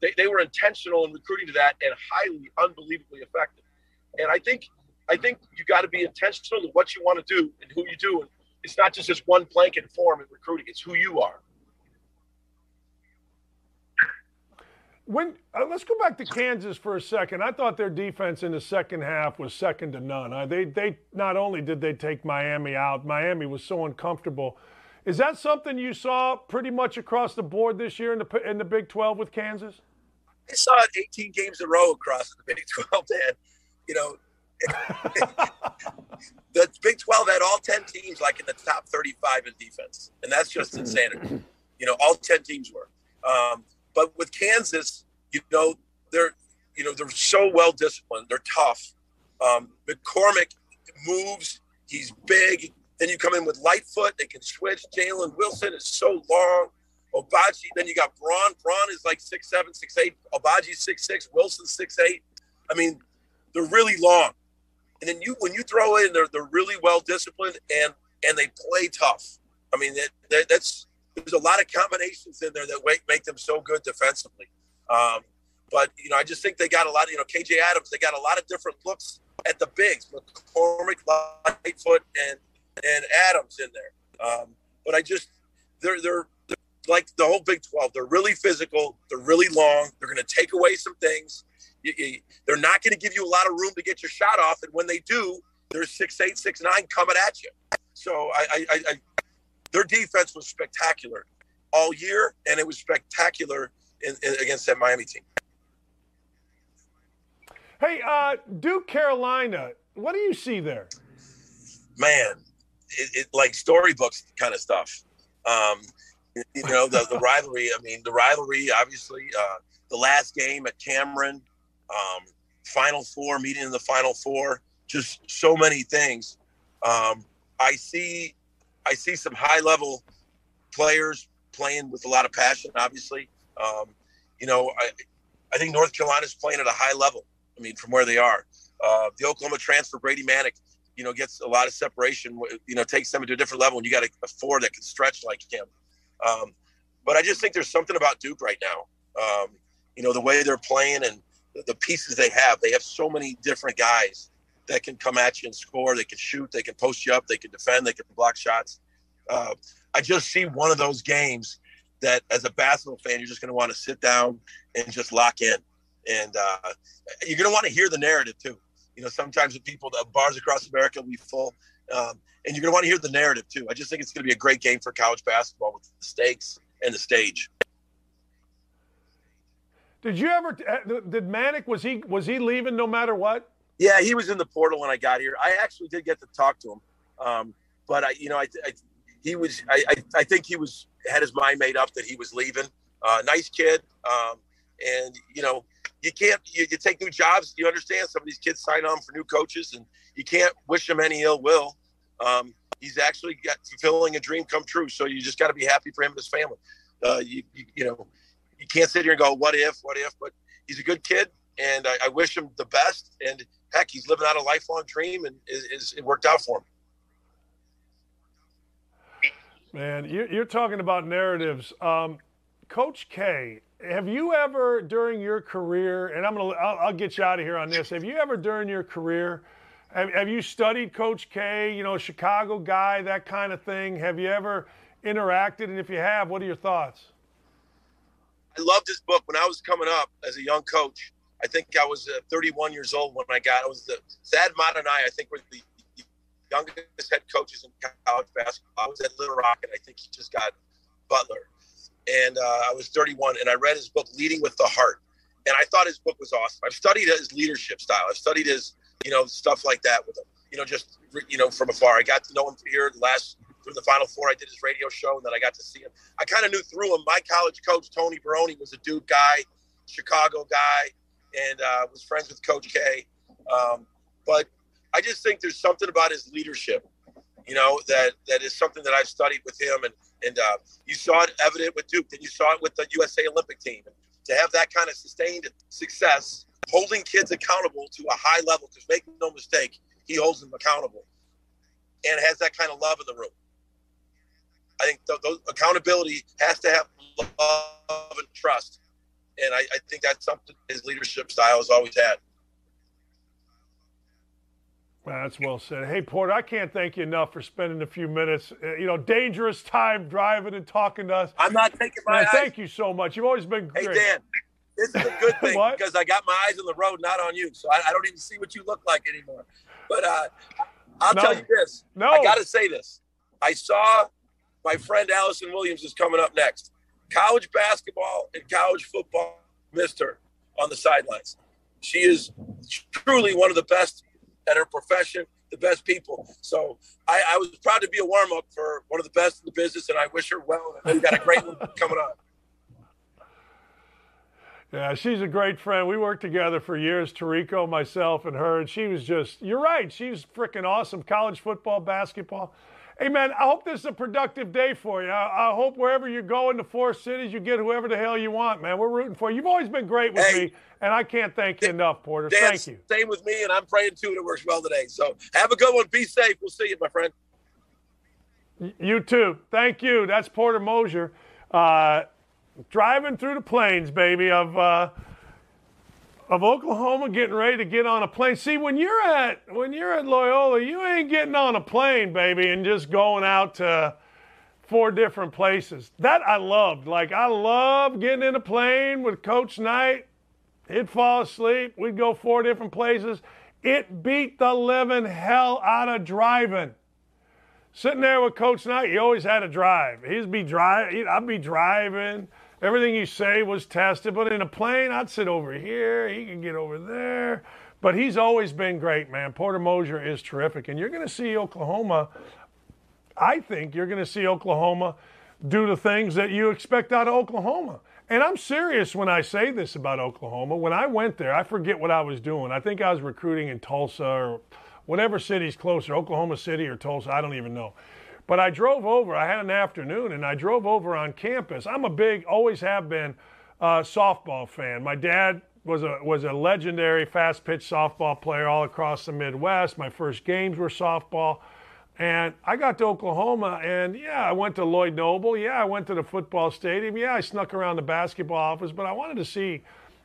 They, they were intentional in recruiting to that and highly, unbelievably effective. And I think I think you got to be intentional in what you want to do and who you do. And it's not just this one blanket form in recruiting; it's who you are. When uh, let's go back to Kansas for a second. I thought their defense in the second half was second to none. Uh, they they not only did they take Miami out, Miami was so uncomfortable. Is that something you saw pretty much across the board this year in the in the Big 12 with Kansas? I saw it 18 games in a row across the Big 12, man. You know, the Big 12 had all 10 teams like in the top 35 in defense. And that's just insanity. You know, all 10 teams were. Um, but with Kansas, you know, they're you know they're so well disciplined. They're tough. Um, McCormack moves. He's big. Then you come in with Lightfoot. They can switch. Jalen Wilson is so long. Agbaji. Then you got Braun. Braun is like six seven, six eight. Agbaji's six six. Wilson six eight. I mean, they're really long. And then you when you throw in they're they're really well disciplined and and they play tough. I mean that, that, that's there's a lot of combinations in there that make, make them so good defensively. Um, but you know, I just think they got a lot of you know KJ Adams. They got a lot of different looks at the bigs, McCormack, Lightfoot, and and Adams in there. Um, but I just they're, they're they're like the whole Big Twelve. They're really physical. They're really long. They're going to take away some things. You, you, they're not going to give you a lot of room to get your shot off, and when they do, they're six eight, six nine coming at you. So I, I, I their defense was spectacular all year, and it was spectacular in, in, against that Miami team. Hey, uh, Duke Carolina, what do you see there? Man, it, it like storybooks kind of stuff. Um, you know, the, the rivalry. I mean, the rivalry, obviously, uh, the last game at Cameron, um, Final Four, meeting in the Final Four, just so many things. Um, I see, I see some high level players playing with a lot of passion. Obviously, um, you know, I, I think North Carolina's playing at a high level. I mean, from where they are, uh, the Oklahoma transfer Brady Manek, you know, gets a lot of separation. You know, takes them to a different level, and you got a, a four that can stretch like him. Um, but I just think there's something about Duke right now. Um, you know, the way they're playing and the pieces they have. They have so many different guys that can come at you and score. They can shoot. They can post you up. They can defend. They can block shots. Uh, I just see one of those games that, as a basketball fan, you're just going to want to sit down and just lock in. And uh, you're going to want to hear the narrative too. You know, sometimes the people, the bars across America will be full, um, and you're going to want to hear the narrative too. I just think it's going to be a great game for college basketball with the stakes and the stage. Did you ever? Uh, did Manek was he was he leaving no matter what? Yeah, he was in the portal when I got here. I actually did get to talk to him, um, but I, you know, I, I he was. I, I, I, think he was had his mind made up that he was leaving. Uh, nice kid, um, and you know, you can't. You, you, take new jobs. You understand some of these kids sign on for new coaches, and you can't wish them any ill will. Um, he's actually got fulfilling a dream come true. So you just got to be happy for him and his family. Uh, you, you, you know, you can't sit here and go, what if, what if? But he's a good kid, and I, I wish him the best. And heck, he's living out a lifelong dream, and it, it worked out for him. Man, you're talking about narratives. Um, Coach K, have you ever during your career, and I'm gonna, I'll, I'll, get you out of here on this. Have you ever during your career, have, have you studied Coach K? You know, Chicago guy, that kind of thing. Have you ever interacted? And if you have, what are your thoughts? I loved his book when I was coming up as a young coach. I think I was uh, 31 years old when I got. I was the Thad Matta and I. I think were the youngest head coaches in college basketball. I was at Little Rock, and I think he just got Butler. And uh, I was 31, and I read his book, Leading with the Heart, and I thought his book was awesome. I've studied his leadership style. I've studied his, you know, stuff like that with him. You know, just you know from afar. I got to know him here last through the Final Four. I did his radio show, and then I got to see him. I kind of knew through him. My college coach, Tony Barone, was a Duke guy, Chicago guy, and uh, was friends with Coach K. Um, but I just think there's something about his leadership, you know, that that is something that I've studied with him, and and uh, you saw it evident with Duke, and you saw it with the USA Olympic team. To have that kind of sustained success, holding kids accountable to a high level, because make no mistake, he holds them accountable, and has that kind of love in the room. I think th- accountability has to have love and trust, and I, I think that's something his leadership style has always had. That's well said. Hey, Porter, I can't thank you enough for spending a few minutes. Uh, you know, dangerous time driving and talking to us. I'm not taking my Man, eyes. Thank you so much. You've always been great. Hey, Dan, this is a good thing because I got my eyes on the road, not on you. So I, I don't even see what you look like anymore. But uh, I'll no. tell you this. No. I got to say this. I saw my friend Allison Williams is coming up next. College basketball and college football missed her on the sidelines. She is truly one of the best at her profession, the best people. So I, I was proud to be a warm up for one of the best in the business, and I wish her well. And we got a great one coming on. Yeah, she's a great friend. We worked together for years, Tarico, myself, and her. And she was just, you're right, she's freaking awesome. College football, basketball. Hey, man, I hope this is a productive day for you. I, I hope wherever you go in the four cities, you get whoever the hell you want, man. We're rooting for you. You've always been great with Hey. me, and I can't thank you enough, Porter. Dan, Thank you. Same with me, and I'm praying too. and It works well today. So have a good one. Be safe. We'll see you, my friend. You too. Thank you. That's Porter Moser. Uh, driving through the plains, baby, of uh, of Oklahoma, getting ready to get on a plane. See, when you're at when you're at Loyola, you ain't getting on a plane, baby, and just going out to four different places. That I loved. Like I love getting in a plane with Coach Knight. He'd fall asleep. We'd go four different places. It beat the living hell out of driving sitting there with Coach Knight, you always had to drive. He'd be driving, I'd be driving. Everything you say was tested, but in a plane, I'd sit over here. He could get over there. But he's always been great, man. Porter Moser is terrific, and you're going to see Oklahoma. I think you're going to see Oklahoma do the things that you expect out of Oklahoma. And I'm serious when I say this about Oklahoma. When I went there, I forget what I was doing. I think I was recruiting in Tulsa or whatever city's closer, Oklahoma City or Tulsa, I don't even know. But I drove over, I had an afternoon, and I drove over on campus. I'm a big, always have been, uh, softball fan. My dad was a, was a legendary fast pitch softball player all across the Midwest. My first games were softball. And I got to Oklahoma, and yeah, I went to Lloyd Noble. Yeah, I went to the football stadium. Yeah, I snuck around the basketball office, but I wanted to see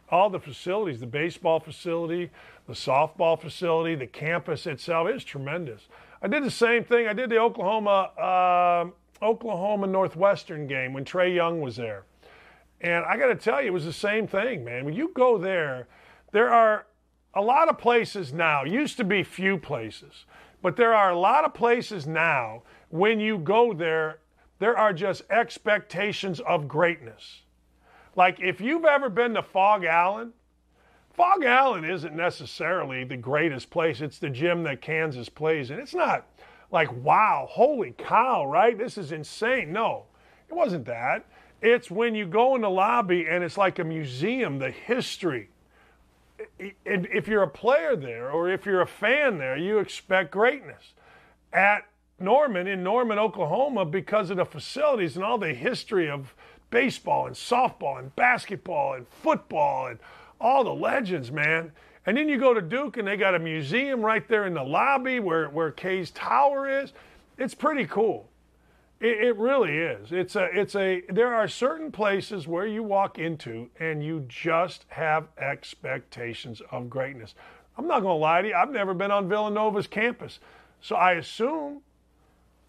all the facilities the baseball facility, the softball facility, the campus itself. It was tremendous. I did the same thing. I did the Oklahoma um Oklahoma Northwestern game when Trae Young was there. And I got to tell you, it was the same thing, man. When you go there, there are a lot of places now, used to be few places, but there are a lot of places now when you go there, there are just expectations of greatness. Like if you've ever been to Phog Allen, Phog Allen isn't necessarily the greatest place. It's the gym that Kansas plays in. It's not like, wow, holy cow, right? This is insane. No, it wasn't that. It's when you go in the lobby and it's like a museum, the history. If you're a player there or if you're a fan there, you expect greatness. At Norman, in Norman, Oklahoma, because of the facilities and all the history of baseball and softball and basketball and football and all the legends, man. And then you go to Duke and they got a museum right there in the lobby where, where Kay's Tower is. It's pretty cool. It, it really is. It's a, it's a, there are certain places where you walk into and you just have expectations of greatness. I'm not going to lie to you, I've never been on Villanova's campus. So I assume,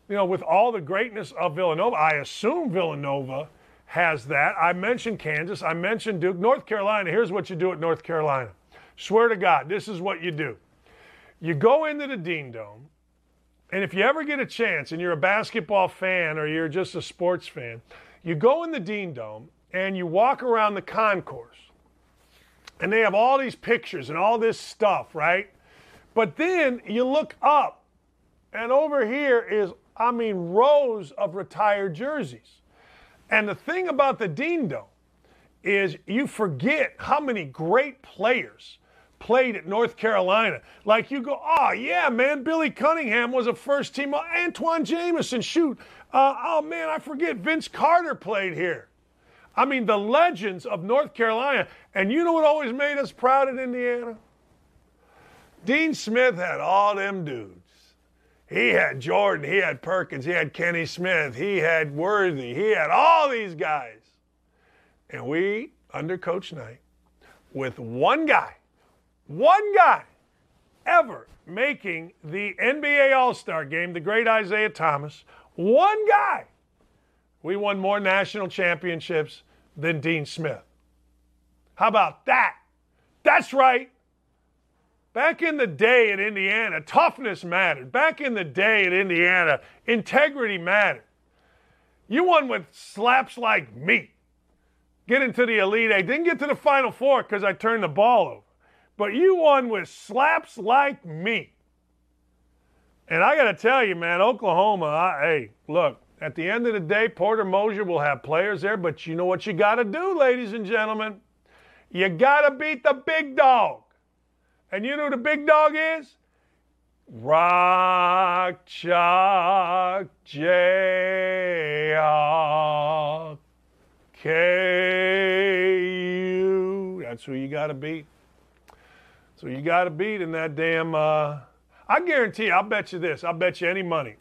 you know, with all the greatness of Villanova, I assume Villanova has that. I mentioned Kansas, I mentioned Duke. North Carolina, here's what you do at North Carolina. Swear to God, this is what you do. You go into the Dean Dome, and if you ever get a chance and you're a basketball fan or you're just a sports fan, you go in the Dean Dome and you walk around the concourse. And they have all these pictures and all this stuff, right? But then you look up, and over here is, I mean, rows of retired jerseys. And the thing about the Dean Dome is you forget how many great players played at North Carolina. Like you go, oh yeah, man, Billy Cunningham was a first team. Antawn Jamison, shoot. Uh, oh man, I forget Vince Carter played here. I mean, the legends of North Carolina. And you know what always made us proud in Indiana? Dean Smith had all them dudes. He had Jordan, he had Perkins, he had Kenny Smith, he had Worthy, he had all these guys. And we, under Coach Knight, with one guy, one guy ever making the NBA All Star game, the great Isiah Thomas, one guy, we won more national championships than Dean Smith. How about that? That's right. Back in the day in Indiana, toughness mattered. Back in the day in Indiana, integrity mattered. You won with slaps like me. Get into the Elite Eight. Didn't get to the Final Four because I turned the ball over. But you won with slaps like me. And I got to tell you, man, Oklahoma, I, hey, look, at the end of the day, Porter Moser will have players there, but you know what you got to do, ladies and gentlemen? You got to beat the big dog. And you know who the big dog is? Rock Chalk J K U. That's who you got to beat. So you got to beat in that damn. Uh, I guarantee I'll bet you this. I'll bet you any money.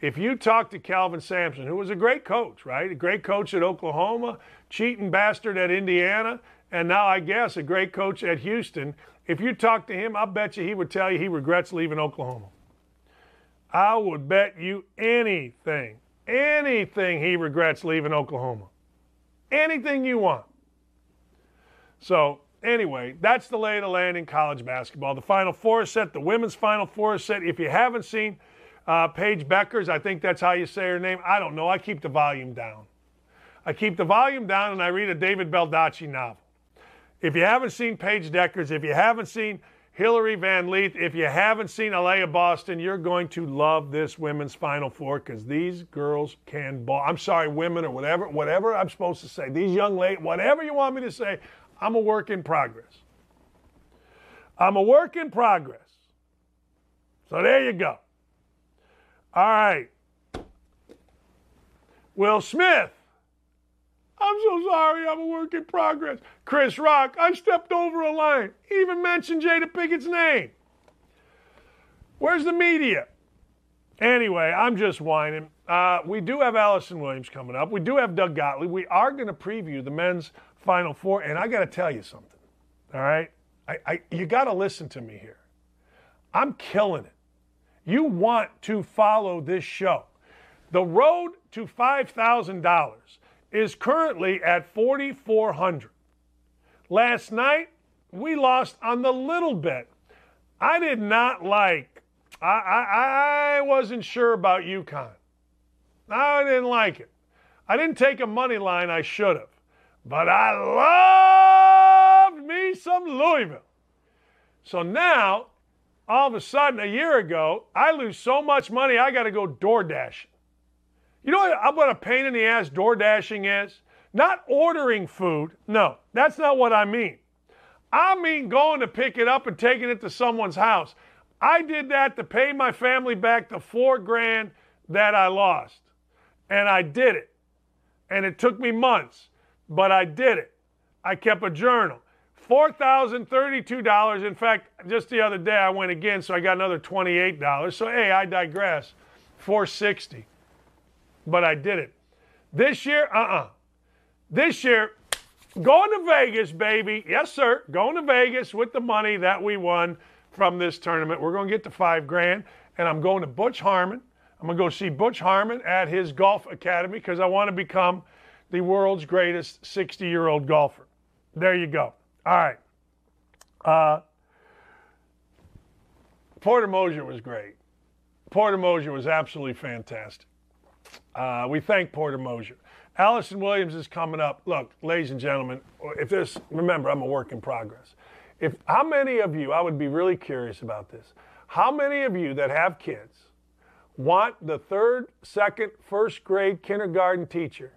If you talk to Kelvin Sampson, who was a great coach, right? A great coach at Oklahoma, cheating bastard at Indiana, and now I guess a great coach at Houston. If you talk to him, I bet you he would tell you he regrets leaving Oklahoma. I would bet you anything, anything he regrets leaving Oklahoma. Anything you want. So, anyway, that's the lay of the land in college basketball. The Final Four set, the women's Final Four set. If you haven't seen uh, Paige Bueckers, I think that's how you say her name. I don't know. I keep the volume down. I keep the volume down and I read a David Baldacci novel. If you haven't seen Paige Bueckers, if you haven't seen Hailey Van Lith, if you haven't seen Aliyah Boston, you're going to love this women's Final Four because these girls can ball. I'm sorry, women or whatever, whatever I'm supposed to say. These young ladies, whatever you want me to say, I'm a work in progress. I'm a work in progress. So there you go. All right. Will Smith. I'm so sorry, I'm a work in progress. Chris Rock, I stepped over a line. Even mentioned Jada Pinkett's name. Where's the media? Anyway, I'm just whining. Uh, we do have Allison Williams coming up. We do have Doug Gottlieb. We are going to preview the men's Final Four, and I got to tell you something. All right, I, I you got to listen to me here. I'm killing it. You want to follow this show. The road to $5,000 is currently at 4,400. Last night, we lost on the little bit. I did not like, I, I, I wasn't sure about UConn. I didn't like it. I didn't take a money line, I should have. But I loved me some Louisville. So now, all of a sudden, a year ago, I lose so much money, I got to go door dashing. You know what, what a pain in the ass door dashing is? Not ordering food. No, that's not what I mean. I mean going to pick it up and taking it to someone's house. I did that to pay my family back the four grand that I lost. And I did it. And it took me months, but I did it. I kept a journal. $4,032. In fact, just the other day I went again, so I got another $28. So hey, I digress. 460. But I did it. This year, uh-uh. This year, going to Vegas, baby. Yes, sir. Going to Vegas with the money that we won from this tournament. We're going to get to five grand. And I'm going to Butch Harmon. I'm going to go see Butch Harmon at his golf academy because I want to become the world's greatest 60 year old golfer. There you go. All right. Uh, Porter Moser was great. Porter Moser was absolutely fantastic. Uh, we thank Porter Moser. Allison Williams is coming up. Look, ladies and gentlemen, if this, remember, I'm a work in progress. If how many of you, I would be really curious about this. How many of you that have kids want the third, second, first grade kindergarten teacher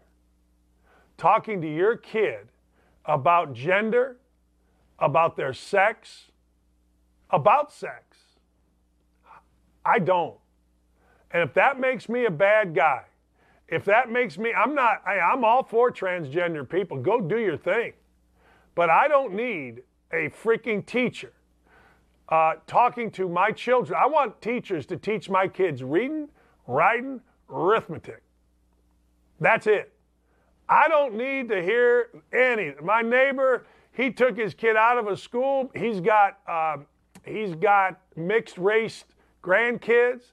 talking to your kid about gender, about their sex, about sex? I don't. And if that makes me a bad guy, if that makes me, I'm not, I, I'm all for transgender people. Go do your thing. But I don't need a freaking teacher uh, talking to my children. I want teachers to teach my kids reading, writing, arithmetic. That's it. I don't need to hear any. My neighbor, he took his kid out of a school. He's got uh, he's got mixed race grandkids.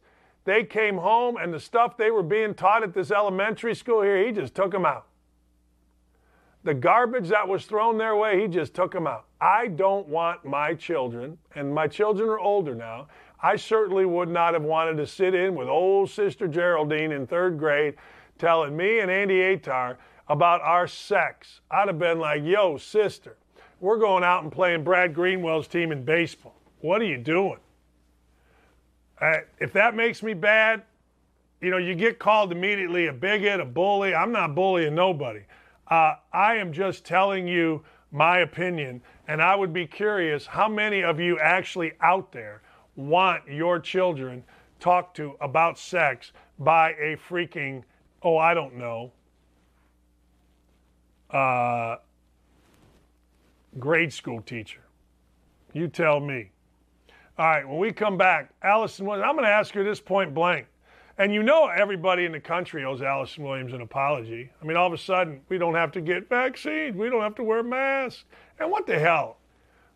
They came home and the stuff they were being taught at this elementary school here, he just took them out. The garbage that was thrown their way, he just took them out. I don't want my children, and my children are older now. I certainly would not have wanted to sit in with old Sister Geraldine in third grade telling me and Andy Atar about our sex. I'd have been like, yo, sister, we're going out and playing Brad Greenwell's team in baseball. What are you doing? If that makes me bad, you know, you get called immediately a bigot, a bully. I'm not bullying nobody. Uh, I am just telling you my opinion. And I would be curious how many of you actually out there want your children talked to about sex by a freaking, oh, I don't know, uh, grade school teacher. You tell me. All right, when we come back, Allison Williams, I'm going to ask her this point blank. And you know everybody in the country owes Allison Williams an apology. I mean, all of a sudden, we don't have to get vaccines. We don't have to wear masks. And what the hell?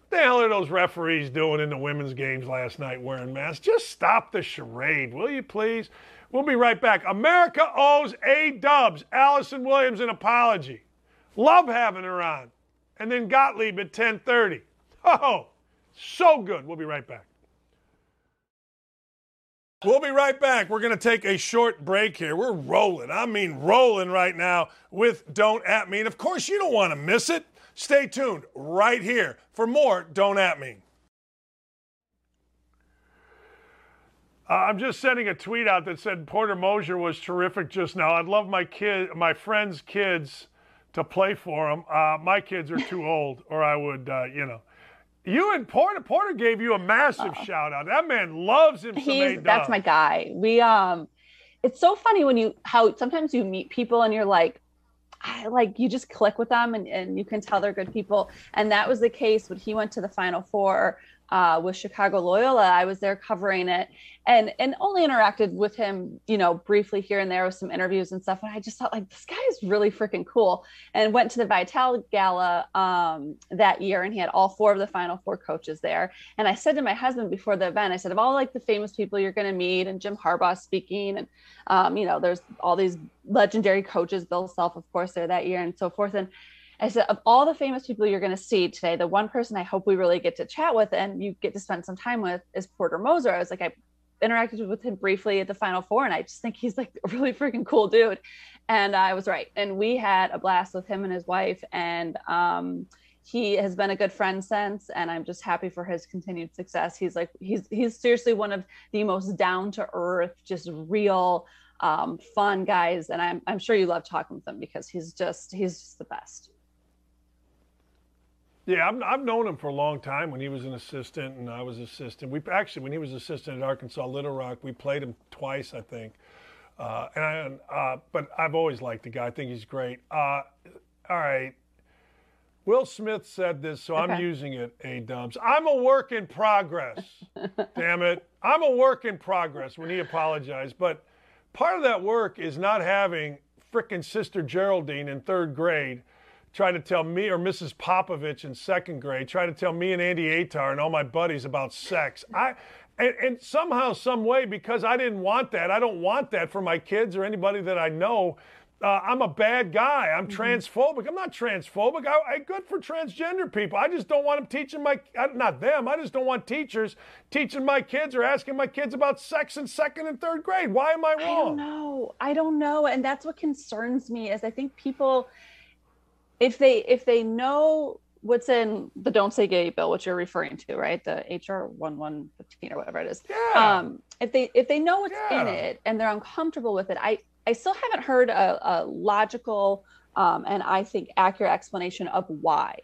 What the hell are those referees doing in the women's games last night wearing masks? Just stop the charade, will you please? We'll be right back. America owes A dubs, Allison Williams, an apology. Love having her on. And then Gottlieb at 1030. Oh, so good. We'll be right back. We'll be right back. We're going to take a short break here. We're rolling. I mean, rolling right now with Don't At Me. And of course, you don't want to miss it. Stay tuned right here for more Don't At Me. Uh, I'm just sending a tweet out that said Porter Moser was terrific just now. I'd love my kid, my friends' kids, to play for him. Uh, my kids are too old, or I would, uh, you know. You and Porter Porter gave you a massive uh, shout out. That man loves him. He's, that's my guy. We um, it's so funny when you how sometimes you meet people and you're like, I like you just click with them and, and you can tell they're good people. And that was the case when he went to the final four uh, with Chicago Loyola. I was there covering it and and only interacted with him, you know, briefly here and there with some interviews and stuff. And I just thought like this guy is really freaking cool. And went to the Vital Gala um, that year, and he had all four of the Final Four coaches there. And I said to my husband before the event, I said, of all like the famous people you're going to meet, and Jim Harbaugh speaking, and um, you know, there's all these legendary coaches, Bill Self, of course, there that year, and so forth. And I said, of all the famous people you're going to see today, the one person I hope we really get to chat with and you get to spend some time with is Porter Moser. I was like, I interacted with him briefly at the Final Four, and I just think he's like a really freaking cool dude. And I was right. And we had a blast with him and his wife. And um, he has been a good friend since and i'm just happy for his continued success he's like he's he's seriously one of the most down to earth just real um, fun guys and I'm, I'm sure you love talking with him because he's just he's just the best yeah, I've, I've known him for a long time. When he was an assistant and I was assistant, we actually when he was assistant at Arkansas Little Rock, we played him twice, I think. Uh, and uh, but I've always liked the guy. I think he's great. Uh, all right, Will Smith said this, so okay. I'm using it. A Dubs. I'm a work in progress. Damn it, I'm a work in progress. When he apologized, but part of that work is not having frickin' Sister Geraldine in third grade trying to tell me or Mrs. Popovich in second grade, trying to tell me and Andy Atar and all my buddies about sex. I and, and, somehow, some way, because I didn't want that, I don't want that for my kids or anybody that I know. Uh, I'm a bad guy. I'm mm-hmm. transphobic. I'm not transphobic. I, I good for transgender people. I just don't want them teaching my not them. I just don't want teachers teaching my kids or asking my kids about sex in second and third grade. Why am I wrong? I don't know. I don't know, and that's what concerns me. Is I think people if they if they know what's in the don't say gay bill which you're referring to right? The hr 1115 or whatever it is. Yeah. um if they if they know what's yeah. in it and they're uncomfortable with it i i still haven't heard a, a logical um, and i think accurate explanation of why.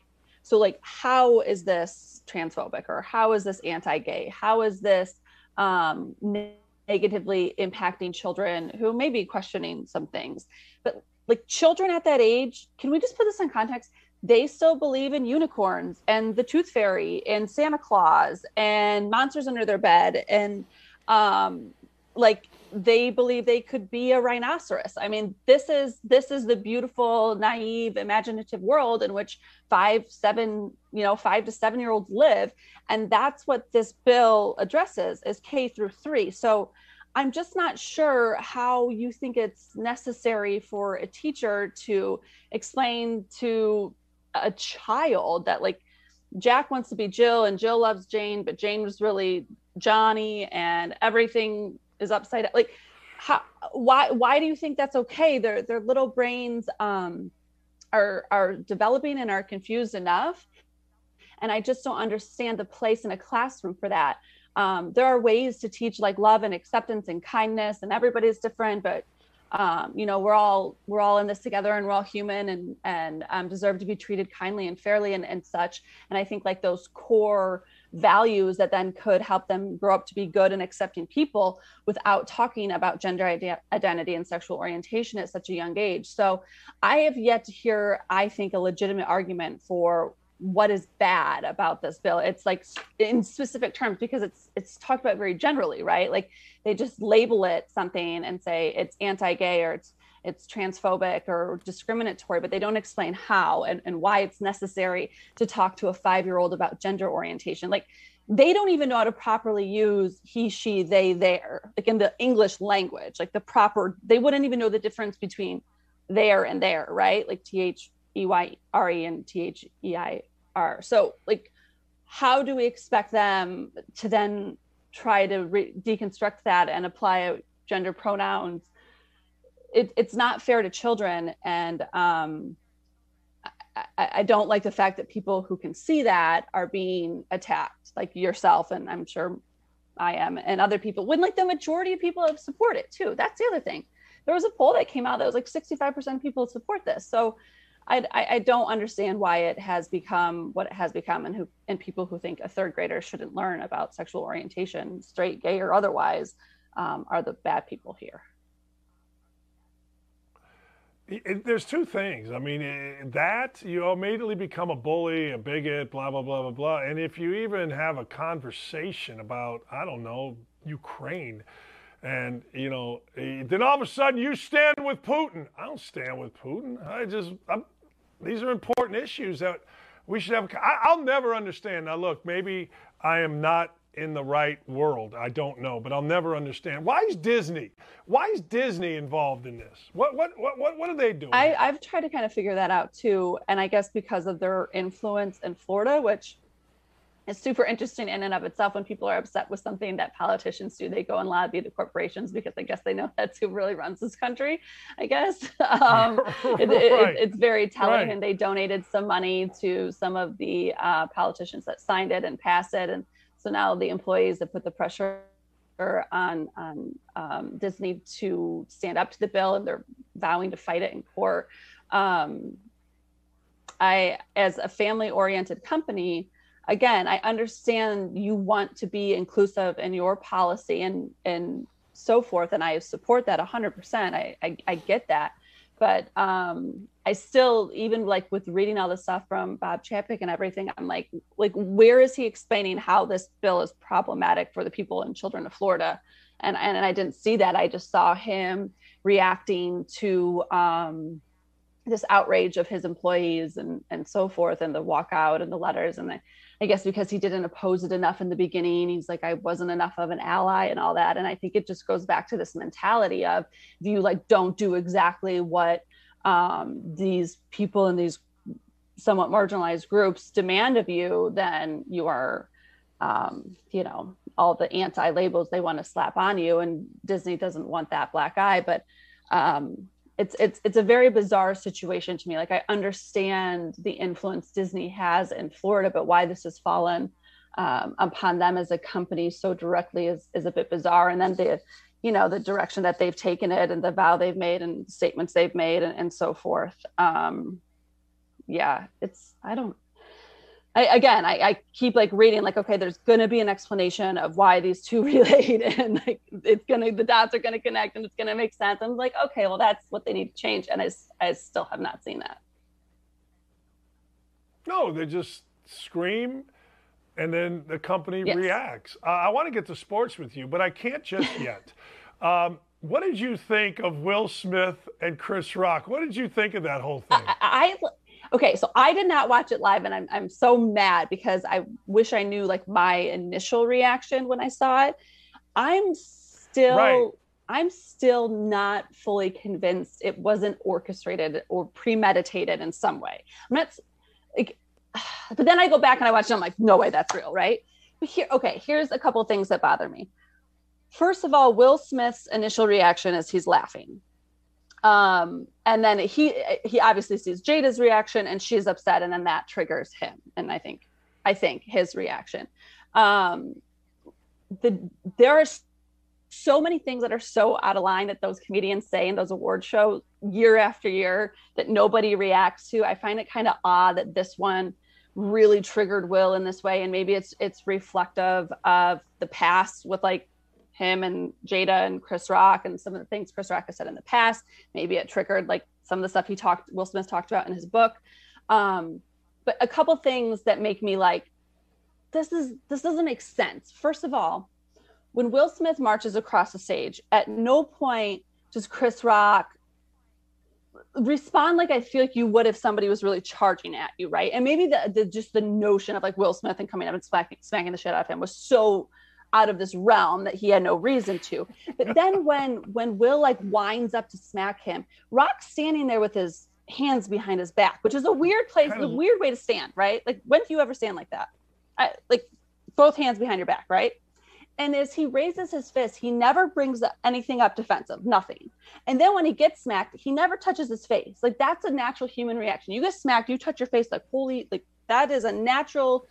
So like how is this transphobic or how is this anti-gay? How is this um, negatively impacting children who may be questioning some things like children at that age can we just put this in context? They still believe in unicorns and the tooth fairy and santa claus and monsters under their bed and um like they believe they could be a rhinoceros. I mean this is this is the beautiful naive imaginative world in which five seven you know five to seven year olds live. And that's what this bill addresses is k through three. So I'm just not sure how you think it's necessary for a teacher to explain to a child that like Jack wants to be Jill and Jill loves Jane, but Jane was really Johnny and everything is upside down. Like how why why do you think that's okay? Their their little brains um are are developing and are confused enough. And I just don't understand the place in a classroom for that um, there are ways to teach like love and acceptance and kindness and everybody's different but um, you know we're all we're all in this together and we're all human and and um, deserve to be treated kindly and fairly and, and such. And i think like those core values that then could help them grow up to be good and accepting people without talking about gender ide- identity and sexual orientation at such a young age. So i have yet to hear i think a legitimate argument for what is bad about this bill. It's like in specific terms because it's it's talked about very generally right? Like they just label it something and say it's anti-gay or it's it's transphobic or discriminatory but they don't explain how and, and why it's necessary to talk to a five year old about gender orientation. Like they don't even know how to properly use he she they there. Like in the english language like the proper they wouldn't even know the difference between there and there right? Like th E Y R E and T H E I R. So, like, how do we expect them to then try to re- deconstruct that and apply gender pronouns? It, it's not fair to children. And um, I, I don't like the fact that people who can see that are being attacked, like yourself, and I'm sure I am, and other people. When like the majority of people have support it too. That's the other thing. There was a poll that came out that was like 65% of people support this. So I, I don't understand why it has become what it has become, and who and people who think a third grader shouldn't learn about sexual orientation, straight, gay, or otherwise, um, are the bad people here. It, there's two things. I mean, it, that you immediately become a bully, a bigot, blah blah blah blah blah. And if you even have a conversation about, I don't know, Ukraine, and you know, then all of a sudden you stand with Putin. I don't stand with Putin. I just I'm, these are important issues that we should have. I, will never understand. Now, look, maybe I am not in the right world. I don't know, but I'll never understand. Why is Disney? Why is Disney involved in this? What what what what, what are they doing? I, I've tried to kind of figure that out too, and I guess because of their influence in Florida, which it's super interesting in and of itself when people are upset with something that politicians do they go and lobby the corporations because i guess they know that's who really runs this country i guess um, right. it, it, it's very telling right. and they donated some money to some of the uh, politicians that signed it and passed it and so now the employees that put the pressure on on um, disney to stand up to the bill and they're vowing to fight it in court um, i as a family oriented company again, I understand you want to be inclusive in your policy and and so forth, and I support that 100%. I I, I get that, but um, I still even like with reading all the stuff from Bob Chapek and everything, I'm like, like where is he explaining how this bill is problematic for the people and children of Florida? And and, and I didn't see that. I just saw him reacting to. Um, this outrage of his employees and and so forth and the walkout and the letters and the I guess because he didn't oppose it enough in the beginning, he's like, I wasn't enough of an ally and all that. And I think it just goes back to this mentality of you like don't do exactly what um, these people in these somewhat marginalized groups demand of you, then you are, um, you know, all the anti labels they want to slap on you. And Disney doesn't want that black eye, but um, it's it's it's a very bizarre situation to me. Like I understand the influence Disney has in Florida, but why this has fallen um, upon them as a company so directly is is a bit bizarre. And then the you know the direction that they've taken it and the vow they've made and statements they've made and, and so forth. Um, yeah, it's I don't I, again, I, I, keep like reading, like, okay, there's going to be an explanation of why these two relate, and like it's going to, the dots are going to connect, and it's going to make sense. I'm like, okay, well, that's what they need to change, and I, I still have not seen that. No, they just scream, and then the company yes. reacts. Uh, I want to get to sports with you, but I can't just yet. um, what did you think of Will Smith and Chris Rock? What did you think of that whole thing? I, I okay so i did not watch it live and I'm, I'm so mad because i wish i knew like my initial reaction when i saw it. I'm still right. i'm still not fully convinced it wasn't orchestrated or premeditated in some way. I'm not like but then i go back and i watch it i'm like no way that's real right? But here okay here's a couple things that bother me. First of all will smith's initial reaction is he's laughing um and then he he obviously sees jada's reaction and she's upset and then that triggers him. And i think i think his reaction. Um the there are so many things that are so out of line that those comedians say in those award shows year after year that nobody reacts to. I find it kind of odd that this one really triggered Will in this way, and maybe it's it's reflective of the past with like him and Jada and Chris Rock and some of the things Chris Rock has said in the past. Maybe it triggered like some of the stuff he talked Will Smith talked about in his book. Um, but a couple things that make me like this is this doesn't make sense. First of all, when Will Smith marches across the stage, at no point does Chris Rock respond like I feel like you would if somebody was really charging at you, right? And maybe the, the just the notion of like Will Smith and coming up and smacking, smacking the shit out of him was so out of this realm that he had no reason to. But then when when Will like winds up to smack him, Rock's standing there with his hands behind his back, which is a weird place, a weird way to stand, right? Like when do you ever stand like that? I, like both hands behind your back, right? And as he raises his fist, he never brings anything up defensive, nothing. And then when he gets smacked, he never touches his face. Like that's a natural human reaction. You get smacked, you touch your face, like holy, like that is a natural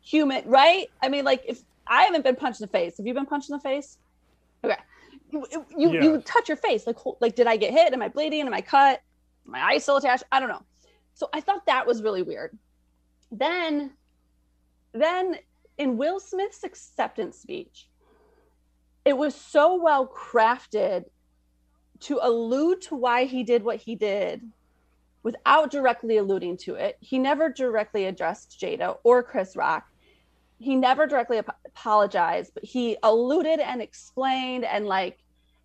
human, right? I mean, like if I haven't been punched in the face. Have you been punched in the face? Okay. You you, yeah. you touch your face like like did I get hit? Am I bleeding? Am I cut? Am my eye still attached? I don't know. So I thought that was really weird. Then then in Will Smith's acceptance speech, it was so well crafted to allude to why he did what he did without directly alluding to it. He never directly addressed Jada or Chris Rock he never directly ap- apologized, but he alluded and explained and like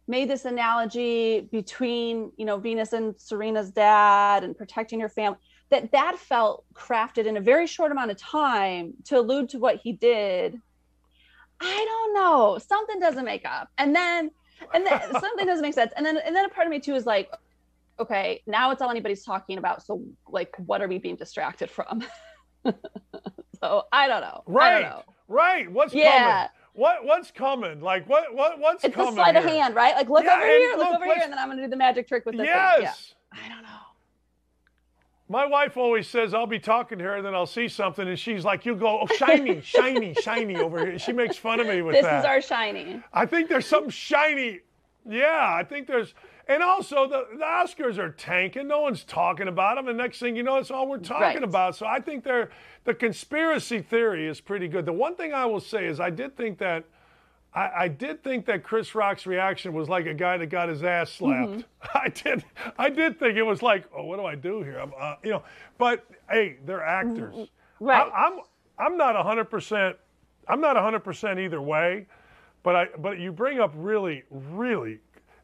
made this analogy between you know Venus and Serena's dad and protecting her family. That that felt crafted in a very short amount of time to allude to what he did. I don't know. Something doesn't make up. And then and then something doesn't make sense. And then and then a part of me too is like, okay, now it's all anybody's talking about. So like what are we being distracted from? So I don't know. Right. Don't know. Right. What's yeah. coming? What what's coming? Like what what what's it's coming? It's a sleight here? of hand, right? Like look yeah, over here, look, look over here, and then I'm gonna do the magic trick with this. Yes. Yeah. I don't know. My wife always says I'll be talking to her and then I'll see something and she's like, "You go, oh shiny, shiny, shiny over here." She makes fun of me with this that. This is our shiny. I think there's something shiny. Yeah, I think there's and also, the, the Oscars are tanking. No one's talking about them. And next thing you know, it's all we're talking right. about. So I think they're, the conspiracy theory is pretty good. The one thing I will say is I did think that. I, I did think that Chris Rock's reaction was like a guy that got his ass slapped. Mm-hmm. I did. I did think it was like, oh, what do I do here? I'm, uh, you know, but hey, they're actors. Mm-hmm. Right. I, I'm. I'm not 100. percent I'm not 100 percent either way. But I. But you bring up really, really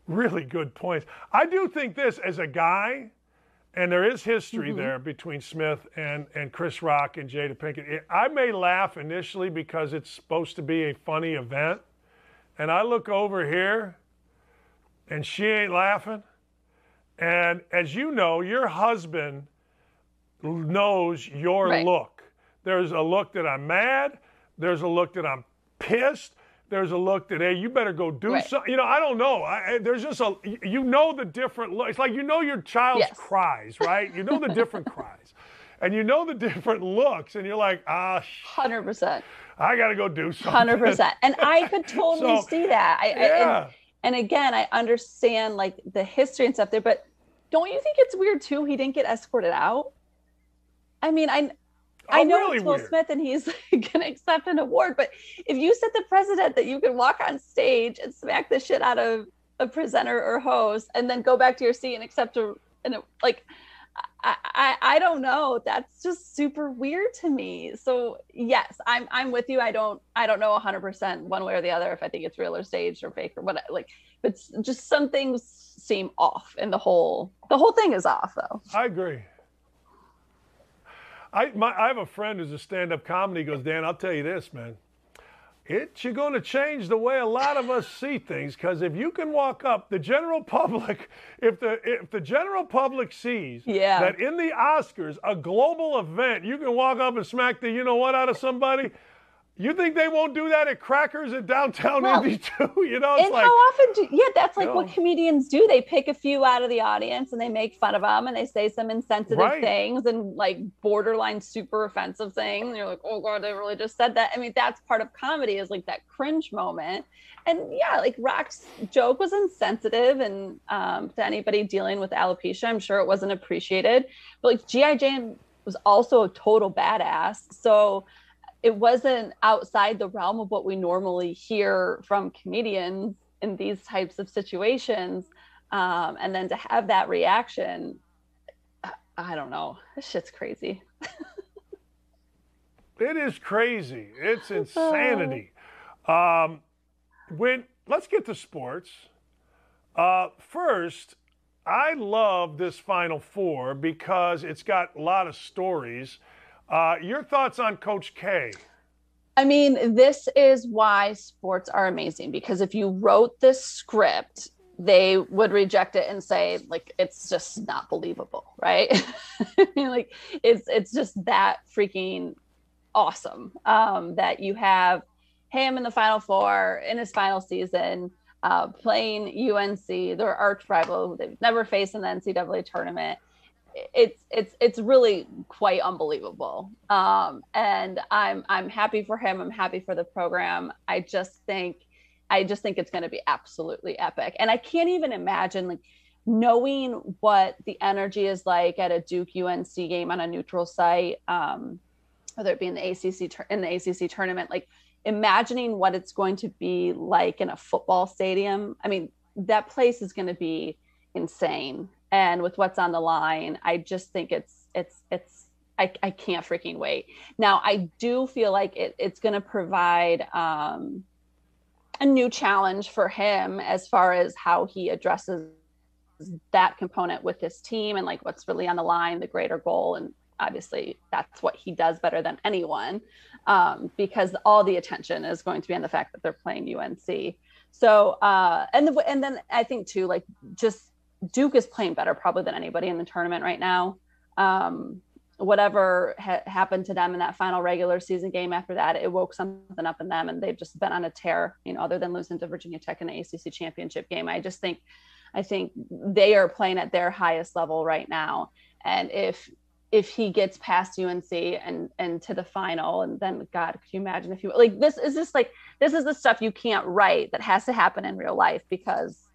really good points. I do think this as a guy, and there is history mm-hmm. there between Smith and, and Chris Rock and Jada Pinkett. It, I may laugh initially because it's supposed to be a funny event, and I look over here, and she ain't laughing. And as you know, your husband knows your right. look. There's a look that I'm mad. There's a look that I'm pissed there's a look that hey, you better go do right. something. You know, I don't know. I, there's just a you know the different look. It's like you know your child's yes. cries, right? You know the different cries, and you know the different looks, and you're like, ah, hundred percent. I got to go do something. Hundred percent, and I could totally so, see that. I, yeah. And, and again, I understand like the history and stuff there, but don't you think it's weird too? He didn't get escorted out. I mean, I Oh, I know really it's Will weird. Smith and he's going to accept an award, but if you set the president that you can walk on stage and smack the shit out of a presenter or host and then go back to your seat and accept a, and like, I, I, I don't know. That's just super weird to me. So yes, I'm I'm with you. I don't I don't know 100% one way or the other if I think it's real or staged or fake or what. Like, but just some things seem off, and the whole the whole thing is off though. I agree. I, my, I have a friend who's a stand-up comedy. He goes, Dan, I'll tell you this, man. It's going to change the way a lot of us see things because if you can walk up, the general public, if the if the general public sees yeah. that in the Oscars, a global event, you can walk up and smack the you know what out of somebody. You think they won't do that at Crackers at downtown well, Indy too? You know, and like, how often? Do, yeah, that's like you know, what comedians do. They pick a few out of the audience and they make fun of them and they say some insensitive right. things and like borderline super offensive things. And you're like, oh god, they really just said that. I mean, that's part of comedy is like that cringe moment. And yeah, like Rock's joke was insensitive and um, to anybody dealing with alopecia, I'm sure it wasn't appreciated. But like GI Jane was also a total badass. So it wasn't outside the realm of what we normally hear from comedians in these types of situations. Um, and then to have that reaction, I don't know. This shit's crazy. it is crazy. It's insanity. Um, when let's get to sports. Uh, first, I love this Final Four because it's got a lot of stories. Uh, your thoughts on Coach K? I mean, this is why sports are amazing because if you wrote this script, they would reject it and say like it's just not believable, right? I mean, like it's it's just that freaking awesome um, that you have him in the Final Four in his final season, uh, playing UNC, their arch rival they've never faced in the NCAA tournament it's it's it's really quite unbelievable. Um, and i'm i'm happy for him. I'm happy for the program. I just think i just think it's going to be absolutely epic. And i can't even imagine like knowing what the energy is like at a duke unc game on a neutral site um, whether it be in the acc in the acc tournament like imagining what it's going to be like in a football stadium. I mean that place is going to be insane and with what's on the line i just think it's it's it's i, I can't freaking wait. Now i do feel like it, it's going to provide um, a new challenge for him as far as how he addresses that component with his team and like what's really on the line the greater goal. And obviously that's what he does better than anyone um, because all the attention is going to be on the fact that they're playing unc so uh, and the, and then i think too like just Duke is playing better probably than anybody in the tournament right now. Um, whatever ha- happened to them in that final regular season game after that, it woke something up in them, and they've just been on a tear. You know, other than losing to Virginia Tech in the ACC championship game, I just think, I think they are playing at their highest level right now. And if if he gets past UNC and and to the final, and then God, could you imagine if you like this is just like this is the stuff you can't write that has to happen in real life because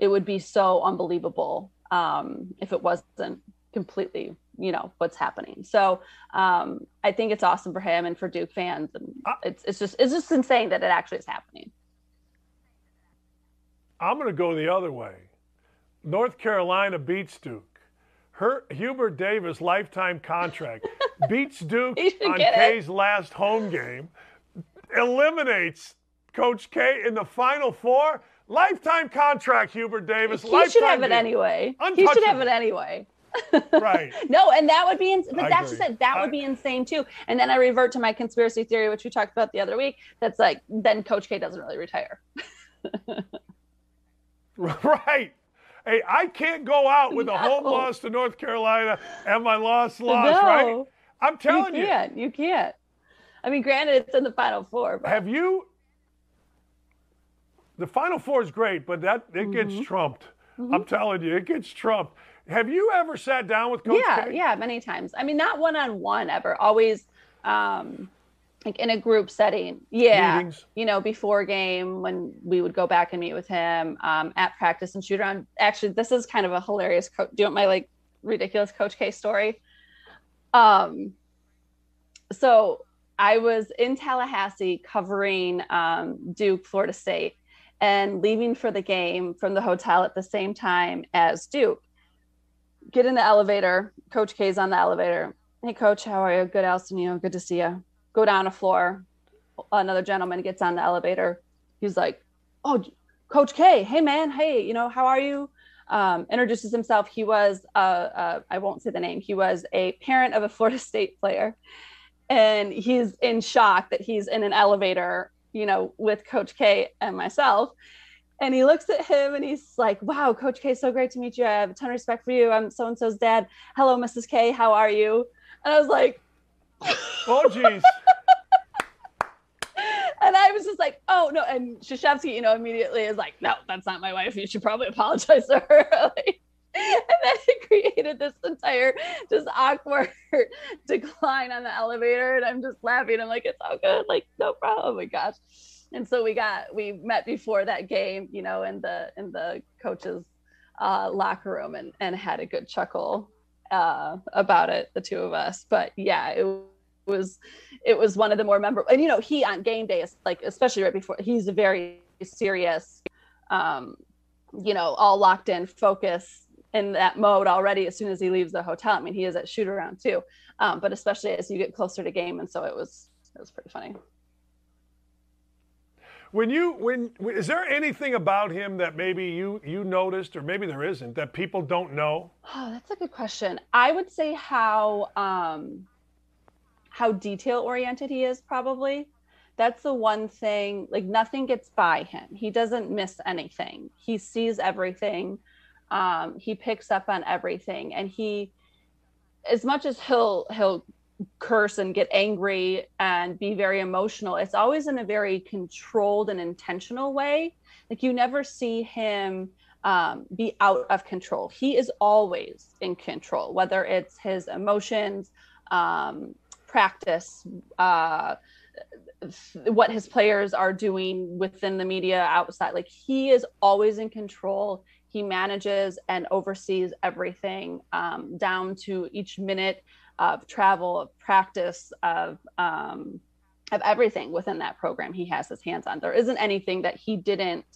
it would be so unbelievable um, if it wasn't completely you know what's happening. So um, i think it's awesome for him and for duke fans and it's, it's just it's just insane that it actually is happening. I'm going to go the other way. North carolina beats duke. Her hubert davis lifetime contract beats duke on k's last home game eliminates coach k in the final four Lifetime contract, Hubert Davis. He Lifetime should have it anyway. He should have it anyway. right. no, and that would be, ins- but I that's agree. just it. That I, would be insane too. And then I revert to my conspiracy theory, which we talked about the other week. That's like, then Coach K doesn't really retire. right. Hey, I can't go out with no. a home loss to North Carolina and my loss loss, no. right? I'm telling you. Can't. You. you can't. I mean, granted, it's in the Final Four. But... Have you the Final Four is great, but that it mm-hmm. gets trumped. Mm-hmm. I'm telling you, it gets trumped. Have you ever sat down with Coach Yeah, K? yeah, many times. I mean, not one on one ever. Always, um, like in a group setting. Yeah, Meetings. you know, before game when we would go back and meet with him um, at practice and shoot around. Actually, this is kind of a hilarious. Co- do you want my like ridiculous Coach K story? Um, so I was in Tallahassee covering um, Duke, Florida State and leaving for the game from the hotel at the same time as Duke. Get in the elevator. Coach K's on the elevator. Hey, coach, how are you? Good, Allison. You know, good to see you. Go down a floor. Another gentleman gets on the elevator. He's like, Oh, Coach K. Hey, man. Hey, you know, how are you? Um, introduces himself. He was, uh, uh, I won't say the name. He was a parent of a Florida State player, and he's in shock that he's in an elevator you know, with Coach K and myself. And he looks at him and he's like, Wow, Coach K, so great to meet you. I have a ton of respect for you. I'm so and so's dad. Hello, Mrs. K, how are you? And I was like, Oh, geez. And I was just like, oh no. And Krzyzewski, you know, immediately is like, no, that's not my wife. You should probably apologize to her. like, and then it created this entire just awkward decline on the elevator. And I'm just laughing. I'm like, it's all good. Like, no problem. Oh my gosh. And so we got we met before that game, you know, in the in the coaches uh, locker room and and had a good chuckle uh, about it, the two of us. But yeah, it was it was one of the more memorable. And you know, he on game day is like, especially right before, he's a very serious, um, you know, all locked in, focus in that mode already as soon as he leaves the hotel. I mean, he is at shoot around too, um, but especially as you get closer to game, and so it was it was pretty funny. When you when is there anything about him that maybe you you noticed or maybe there isn't that people don't know? Oh, that's a good question. I would say how um how detail oriented he is probably. That's the one thing like nothing gets by him. He doesn't miss anything. He sees everything. Um he picks up on everything. And he as much as he'll he'll curse and get angry and be very emotional it's always in a very controlled and intentional way. Like you never see him um, be out of control. He is always in control whether it's his emotions um, practice uh, what his players are doing within the media outside. Like he is always in control he manages and oversees everything um, down to each minute of travel, of practice, of um, of everything within that program he has his hands on. There isn't anything that he didn't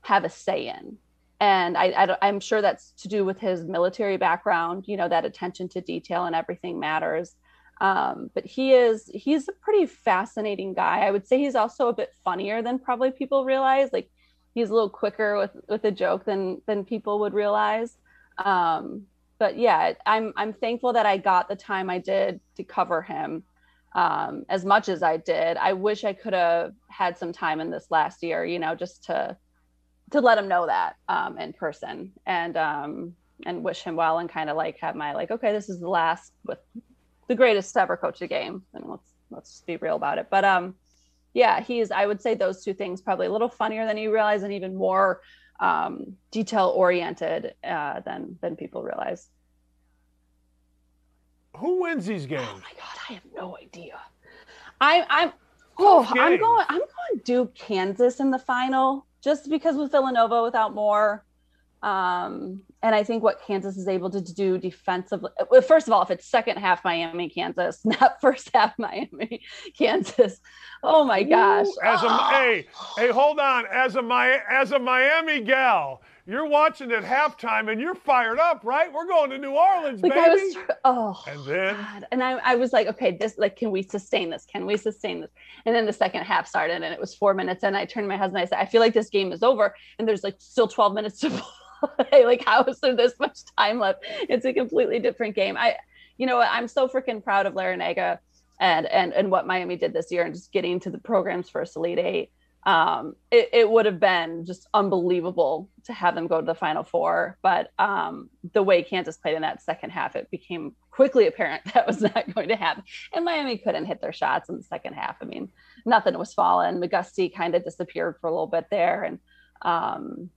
have a say in. And I, I, am sure that's to do with his military background, you know, that attention to detail and everything matters. Um, but he is, he's a pretty fascinating guy. I would say he's also a bit funnier than probably people realize. Like he's a little quicker with, with a joke than, than people would realize. Um, but yeah, I'm I'm thankful that I got the time I did to cover him um, as much as I did. I wish I could have had some time in this last year, you know, just to to let him know that um, in person and um, and wish him well and kind of like have my like, okay, this is the last with the greatest ever coach a game, and let's let's be real about it. But um, yeah, he's I would say those two things probably a little funnier than you realize and even more um, detail oriented uh, than than people realize. Who wins these games? Oh my god, I have no idea. I, I'm oh I'm going I'm going Duke Kansas in the final just because with Villanova without more. Um, and I think what Kansas is able to do defensively. First of all, if it's second half Miami, Kansas, not first half Miami, Kansas. Oh my gosh! Ooh, as a oh. hey hey, hold on. As a my as a Miami gal, you're watching at halftime and you're fired up, right? We're going to New Orleans, like baby. Was, oh, and then God. and I, I was like, okay, this like, can we sustain this? Can we sustain this? And then the second half started, and it was four minutes, and I turned to my husband. I said, I feel like this game is over, and there's like still 12 minutes to play. like, how is there this much time left? It's a completely different game. I, you know, I'm so freaking proud of Larrañaga and and and what Miami did this year, and just getting to the program's first Elite Eight um, it, it, would have been just unbelievable to have them go to the final four. But um, the way Kansas played in that second half, it became quickly apparent that was not going to happen. And Miami couldn't hit their shots in the second half. I mean, nothing was falling. McGusty kind of disappeared for a little bit there. And um,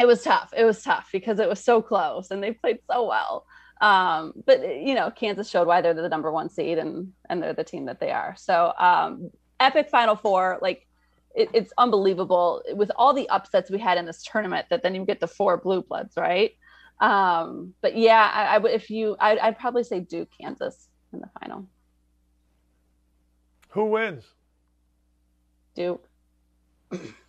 it was tough. It was tough because it was so close and they played so well. Um, but you know, Kansas showed why they're the number one seed and and they're the team that they are. So um, epic Final Four, like it, it's unbelievable with all the upsets we had in this tournament that then you get the four blue bloods, right? Um, but yeah, I, I if you, I, I'd probably say Duke, Kansas in the final. Who wins? Duke.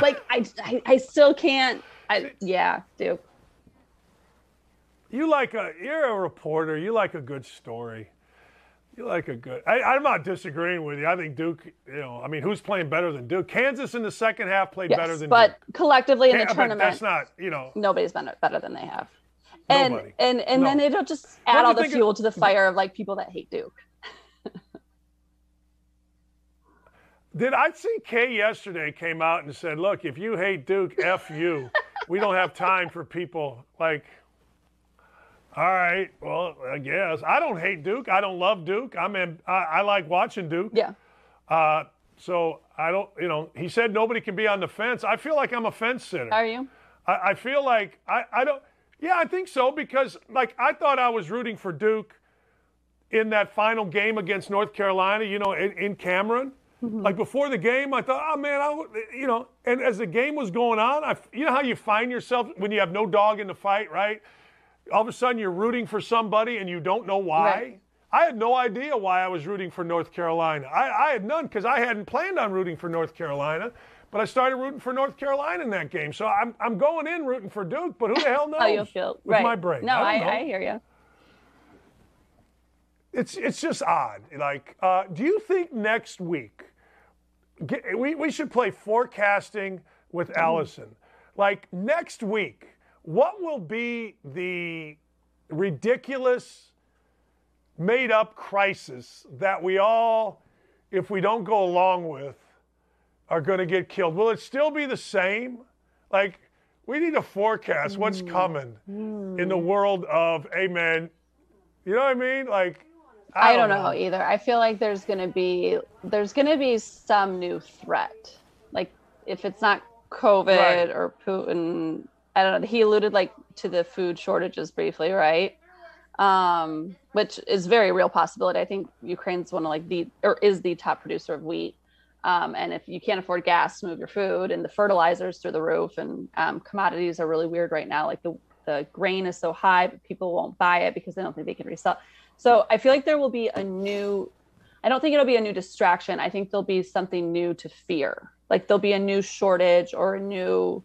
like I, I, I still can't. I yeah, Duke. You like a you're a reporter. You like a good story. You like a good. I, am not disagreeing with you. I think Duke. You know, I mean, who's playing better than Duke? Kansas in the second half played yes, better than. But Duke. collectively in the tournament, that's not. You know, nobody's been better than they have. And Nobody. and and no. then it'll just add all the fuel of, to the fire of like people that hate Duke. Did I see K yesterday came out and said, "Look, if you hate Duke, f you. we don't have time for people like." All right. Well, I guess I don't hate Duke. I don't love Duke. I'm in. I, I like watching Duke. Yeah. Uh, So I don't, you know, he said nobody can be on the fence. I feel like I'm a fence sitter. Are you? I, I feel like I, I don't. Yeah, I think so because like I thought I was rooting for Duke in that final game against North Carolina. You know, in, in Cameron. Mm-hmm. Like before the game, I thought, oh man, I, you know. And as the game was going on, I, you know how you find yourself when you have no dog in the fight, right? All of a sudden, you're rooting for somebody and you don't know why. Right. I had no idea why I was rooting for North Carolina. I, I had none because I hadn't planned on rooting for North Carolina. But I started rooting for North Carolina in that game. So I'm, I'm going in rooting for Duke, but who the hell knows? How you feel? With right. my brain. No, I, I, I, hear you. It's, it's just odd. Like, uh, do you think next week get, we, we should play forecasting with mm-hmm. Allison? Like, next week, what will be the ridiculous, made up crisis that we all, if we don't go along with, are going to get killed. Will it still be the same? Like, we need to forecast what's mm. coming mm. in the world of, amen. You know what I mean? Like, I, I don't, know. know either. I feel like there's going to be there's going to be some new threat. Like, if it's not COVID right. or Putin, I don't know. He alluded like to the food shortages briefly, right? Um, which is very real possibility. I think Ukraine's one of like the or is the top producer of wheat. Um, and if you can't afford gas move your food and the fertilizers through the roof and um, commodities are really weird right now, like the, the grain is so high, but people won't buy it because they don't think they can resell. So I feel like there will be a new, I don't think it'll be a new distraction. I think there'll be something new to fear. Like there'll be a new shortage or a new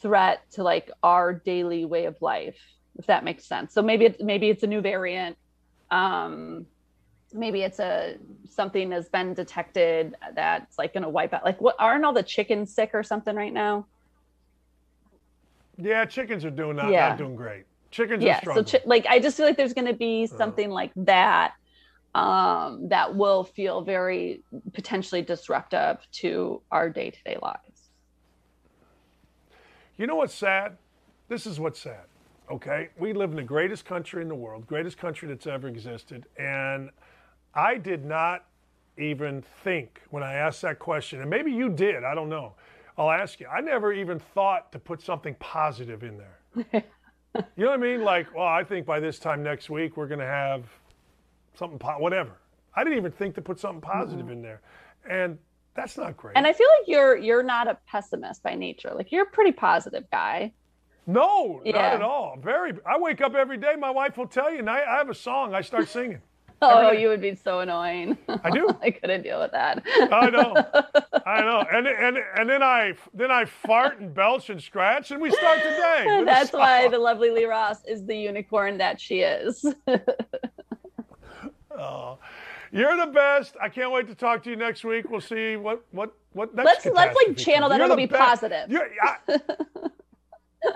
threat to like our daily way of life, if that makes sense. So maybe it's, maybe it's a new variant. Um, maybe it's a something has been detected that's like going to wipe out like what aren't all the chickens sick or something right now yeah chickens are doing not, yeah. not doing great chickens yeah so chi- like i just feel like there's going to be uh. something uh. like that um, that will feel very potentially disruptive to our day-to-day lives you know what's sad this is what's sad okay we live in the greatest country in the world greatest country that's ever existed and I did not even think when I asked that question, and maybe you did, I don't know. I'll ask you. I never even thought to put something positive in there. you know what I mean? Like, well, I think by this time next week we're going to have something, po- whatever. I didn't even think to put something positive mm-hmm. in there, and that's not great. And I feel like you're you're not a pessimist by nature. Like you're a pretty positive guy. No, yeah. not at all. Very. I wake up every day. My wife will tell you, and I, I have a song. I start singing. Oh, you would be so annoying. I do. I couldn't deal with that. I know. I know. And and and then I then I fart and belch and scratch and we start the day. That's why the lovely Lee Ross is the unicorn that she is. oh. You're the best. I can't wait to talk to you next week. We'll see what what what next. Let's let's like channel that it'll be best. positive. I,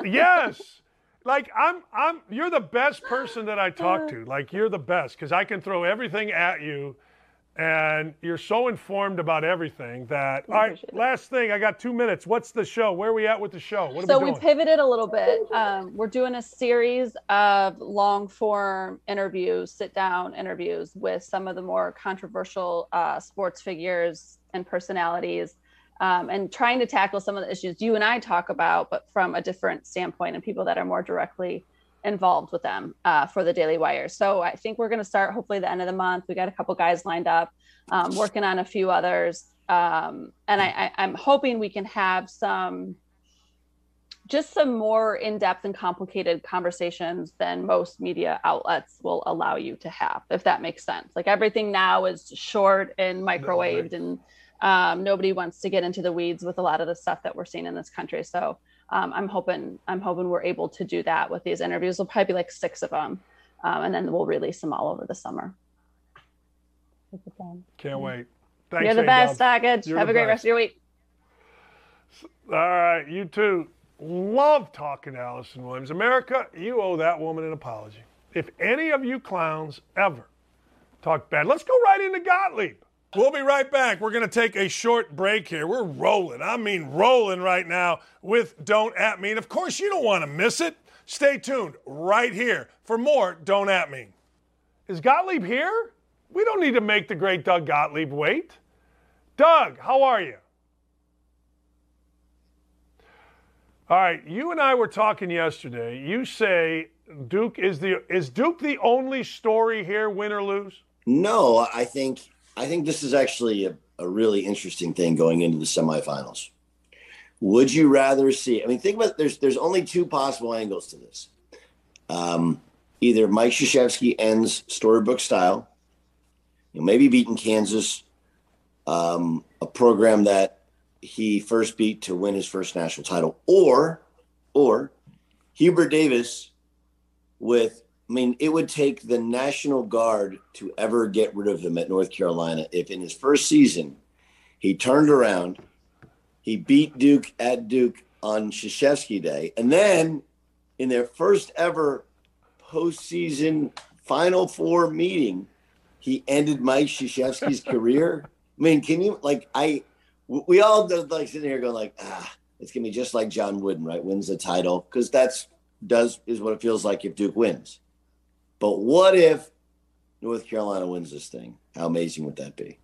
yes like I'm I'm you're the best person that I talk to. Like you're the best because I can throw everything at you and you're so informed about everything that all right last thing i got two minutes. What's the show? Where are we at with the show? What so we, we, pivoted a little bit. Um, we're doing a series of long form interviews sit down interviews with some of the more controversial uh, sports figures and personalities um, and trying to tackle some of the issues you and I talk about, but from a different standpoint and people that are more directly involved with them uh, for the Daily Wire. So I think we're going to start hopefully the end of the month. We got a couple guys lined up, um, working on a few others, um, and I, I, I'm hoping we can have some just some more in-depth and complicated conversations than most media outlets will allow you to have if that makes sense like everything now is short and microwaved and um, nobody wants to get into the weeds with a lot of the stuff that we're seeing in this country. So um, I'm hoping I'm hoping we're able to do that with these interviews. We'll probably be like six of them, um, and then we'll release them all over the summer. Can't wait. Thanks, You're the best, Dakich. Have a great best. rest of your week. All right, you too. Love talking to Allison Williams. America, you owe that woman an apology. If any of you clowns ever talk bad, let's go right into Gottlieb. We'll be right back. We're going to take a short break here. We're rolling. I mean, rolling right now with Don't At Me. And of course, you don't want to miss it. Stay tuned right here for more Don't At Me. Is Gottlieb here? We don't need to make the great Doug Gottlieb wait. Doug, how are you? All right, you and I were talking yesterday. You say Duke is the is Duke the only story here, win or lose? No, I think I think this is actually a, a really interesting thing going into the semifinals. Would you rather see? I mean, think about there's there's only two possible angles to this. Um, either Mike Krzyzewski ends storybook style, you know, maybe beating Kansas, um, a program that he first beat to win his first national title, or or Hubert Davis with I mean, it would take the National Guard to ever get rid of him at North Carolina if in his first season he turned around, he beat Duke at Duke on Krzyzewski Day, and then in their first ever postseason Final Four meeting, he ended Mike Krzyzewski's career. I mean, can you like I? We all like sitting here going like, ah, it's gonna be just like John Wooden, right? Wins the title because that's does is what it feels like if Duke wins. But what if North Carolina wins this thing? How amazing would that be?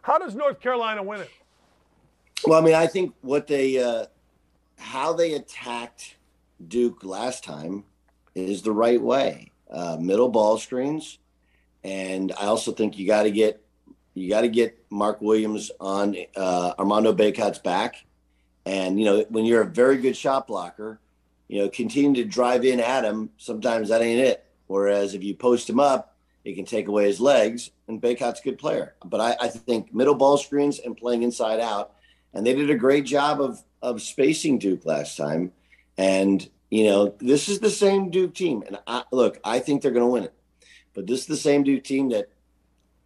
How does North Carolina win it? Well, I mean, I think what they, uh, how they attacked Duke last time is the right way. Uh, middle ball screens, and I also think you got to get you got to get Mark Williams on uh, Armando Bacot's back, and you know when you're a very good shot blocker, you know continue to drive in at him. Sometimes that ain't it. Whereas if you post him up, it can take away his legs, and Bacot's a good player. But I, I think middle ball screens and playing inside out, and they did a great job of of spacing Duke last time, and you know, this is the same Duke team. And I, look, I think they're going to win it. But this is the same Duke team that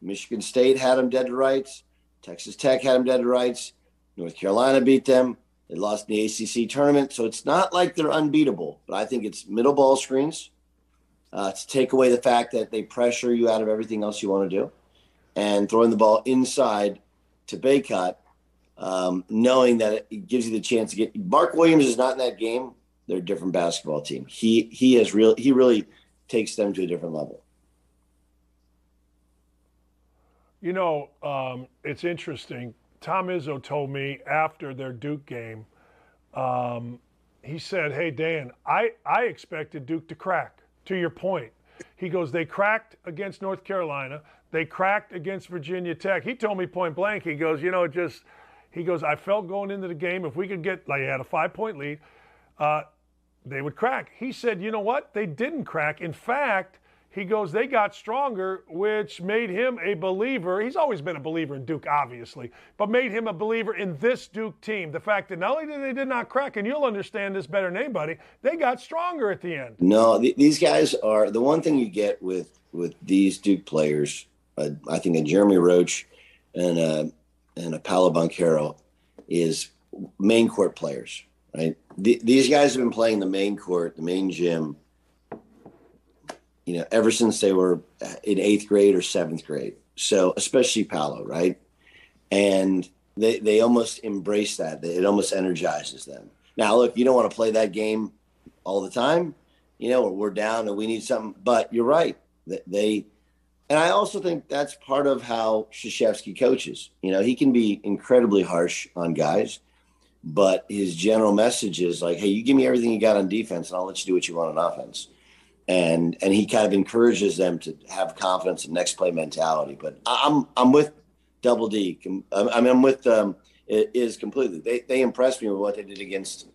Michigan State had them dead to rights. Texas Tech had them dead to rights. North Carolina beat them. They lost in the ACC tournament. So it's not like they're unbeatable, but I think it's middle ball screens uh, to take away the fact that they pressure you out of everything else you want to do and throwing the ball inside to Bacot, um, knowing that it gives you the chance to get. Mark Williams is not in that game they're a different basketball team. He he has real he really takes them to a different level. You know, um, it's interesting. Tom Izzo told me after their Duke game, um, he said, "Hey Dan, I I expected Duke to crack. To your point, he goes, they cracked against North Carolina. They cracked against Virginia Tech. He told me point blank. He goes, you know, just he goes, I felt going into the game if we could get like had a five point lead." Uh, they would crack. He said, you know what? They didn't crack. In fact, he goes, they got stronger, which made him a believer. He's always been a believer in Duke, obviously, but made him a believer in this Duke team. The fact that not only did they did not crack, and you'll understand this better than anybody, they got stronger at the end. No, th- these guys are the one thing you get with with these Duke players. Uh, I think a Jeremy Roach and a, and a Paolo Banchero is main court players right? The, these guys have been playing the main court, the main gym, you know, ever since they were in eighth grade or seventh grade. So, especially Paolo, right? And they, they almost embrace that. It almost energizes them. Now, look, you don't want to play that game all the time. You know, or we're down and we need something. But you're right. They, and I also think that's part of how Krzyzewski coaches. You know, he can be incredibly harsh on guys but his general message is like, "Hey, you give me everything you got on defense, and I'll let you do what you want on offense." And and he kind of encourages them to have confidence and next play mentality. But I'm I'm with Double D. I mean, I'm with um, is completely. They they impressed me with what they did against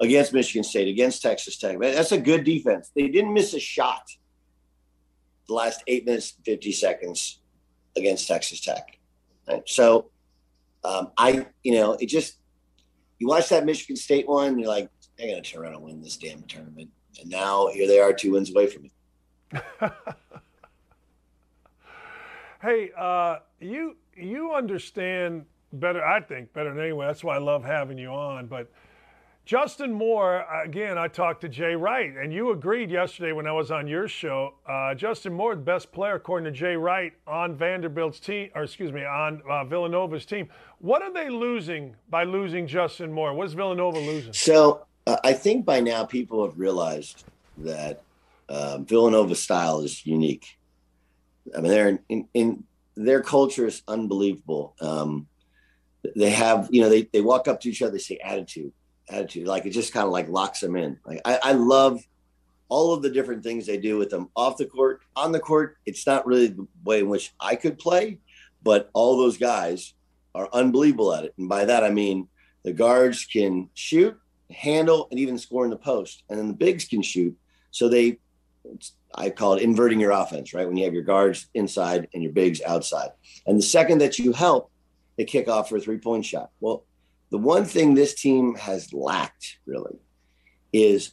against Michigan State, against Texas Tech. That's a good defense. They didn't miss a shot the last eight minutes fifty seconds against Texas Tech. Right? So um, I, you know, it just you watch that Michigan State one, you're like, they're to turn around and win this damn tournament. And now here they are, two wins away from it. hey, uh, you you understand better, I think, better than anyone. That's why I love having you on. But Justin Moore, again, I talked to Jay Wright, and you agreed yesterday when I was on your show. Uh, Justin Moore, the best player, according to Jay Wright, on Vanderbilt's team, or excuse me, on uh, Villanova's team. What are they losing by losing Justin Moore? What's Villanova losing? So uh, I think by now people have realized that uh, Villanova's style is unique. I mean, they're in, in their culture is unbelievable. Um, they have, you know, they, they walk up to each other, they say attitude, attitude. Like it just kind of like locks them in. Like I, I love all of the different things they do with them off the court. On the court, it's not really the way in which I could play, but all those guys are unbelievable at it. And by that, I mean the guards can shoot, handle, and even score in the post. And then the bigs can shoot. So they, I call it inverting your offense, right? When you have your guards inside and your bigs outside. And the second that you help, they kick off for a three point shot. Well, the one thing this team has lacked really is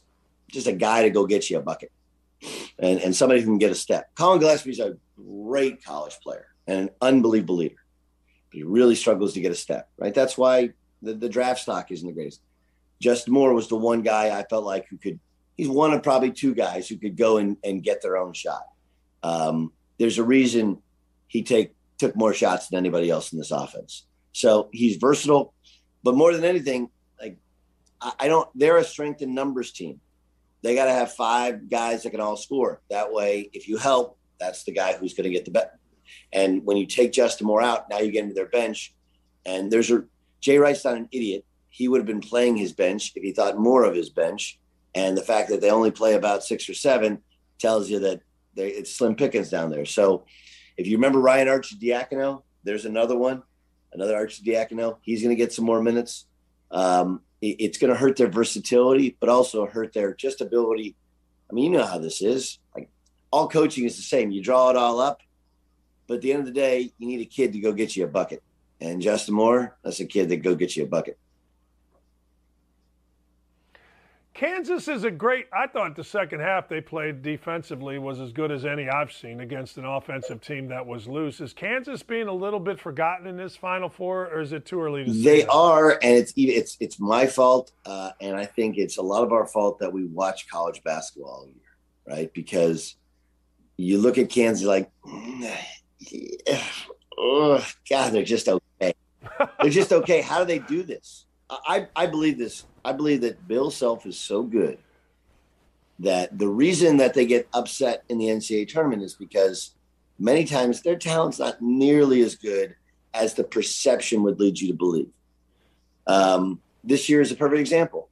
just a guy to go get you a bucket and, and somebody who can get a step. Collin Gillespie's a great college player and an unbelievable leader. But he really struggles to get a step, right? That's why the, the draft stock isn't the greatest. Justin Moore was the one guy I felt like who could, he's one of probably two guys who could go and, and get their own shot. Um, there's a reason he take took more shots than anybody else in this offense. So he's versatile, but more than anything, like I, I don't, they're a strength in numbers team. They got to have five guys that can all score. That way, if you help, that's the guy who's going to get the bet. And when you take Justin Moore out, now you get into their bench. And there's a Jay Wright's not an idiot. He would have been playing his bench if he thought more of his bench. And the fact that they only play about six or seven tells you that they, it's slim pickings down there. So if you remember Ryan Arcidiacono, there's another one, another Arcidiacono. He's going to get some more minutes. Um, it, it's going to hurt their versatility, but also hurt their just ability. I mean, you know how this is. Like all coaching is the same. You draw it all up, but at the end of the day, you need a kid to go get you a bucket. And Justin Moore, that's a kid that go get you a bucket. Kansas is a great. I thought the second half they played defensively was as good as any I've seen against an offensive team that was loose. Is Kansas being a little bit forgotten in this Final Four, or is it too early to say? They that? are, and it's it's it's my fault, uh, and I think it's a lot of our fault that we watch college basketball all year, right? Because you look at Kansas like, oh, God, they're just okay. they're just okay. How do they do this? I, I believe this. I believe that Bill Self is so good that the reason that they get upset in the NCAA tournament is because many times their talent's not nearly as good as the perception would lead you to believe. Um, this year is a perfect example.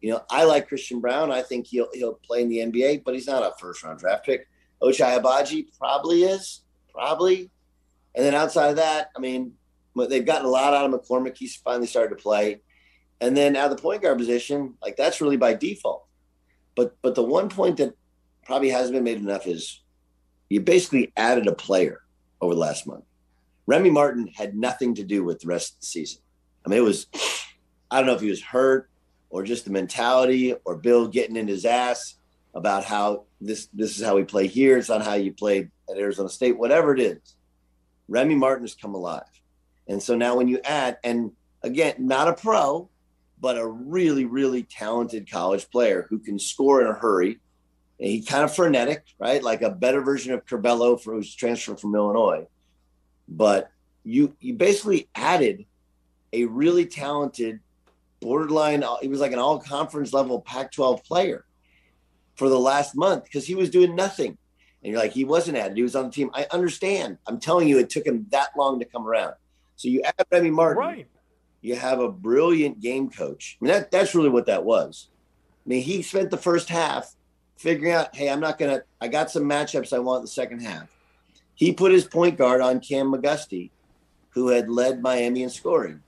You know, I like Christian Braun. I think he'll he'll play in the NBA, but he's not a first round draft pick. Ochai Agbaji probably is, probably. And then outside of that, I mean, they've gotten a lot out of McCormack. He's finally started to play. And then out of the point guard position, like that's really by default. But but the one point that probably hasn't been made enough is you basically added a player over the last month. Remy Martin had nothing to do with the rest of the season. I mean, it was I don't know if he was hurt or just the mentality or Bill getting in his ass about how this this is how we play here. It's not how you played at Arizona State, whatever it is. Remy Martin has come alive. And so now when you add, and again, not a pro, but a really, really talented college player who can score in a hurry. And he kind of frenetic, right? Like a better version of Curbelo for who's transferred from Illinois. But you you basically added a really talented borderline, he was like an all conference level Pac 12 player for the last month because he was doing nothing. And you're like, he wasn't added, he was on the team. I understand. I'm telling you, it took him that long to come around. So you add Remy Martin. Right you have a brilliant game coach. I mean, that, that's really what that was. I mean, he spent the first half figuring out, hey, I'm not going to, I got some matchups I want the second half. He put his point guard on Cam McGusty, who had led Miami in scoring.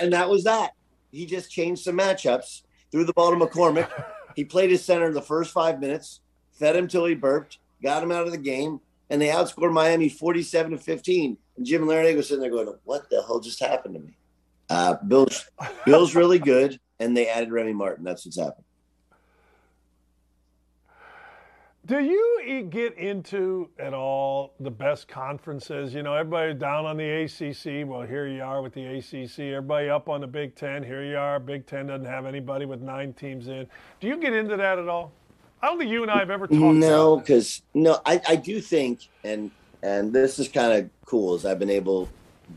And that was that. He just changed some matchups, threw the ball to McCormack. he played his center the first five minutes, fed him till he burped, got him out of the game, and they outscored Miami 47 to 15. And Jim Larrañaga was sitting there going, what the hell just happened to me? Uh, Bill's Bill's really good, and they added Remy Martin. That's what's happened. Do you get into at all the best conferences? You know, everybody down on the ACC. Well, here you are with the ACC. Everybody up on the Big Ten. Here you are. Big Ten doesn't have anybody with nine teams in. Do you get into that at all? I don't think you and I have ever talked. No, because no, I, I do think, and and this is kind of cool, is I've been able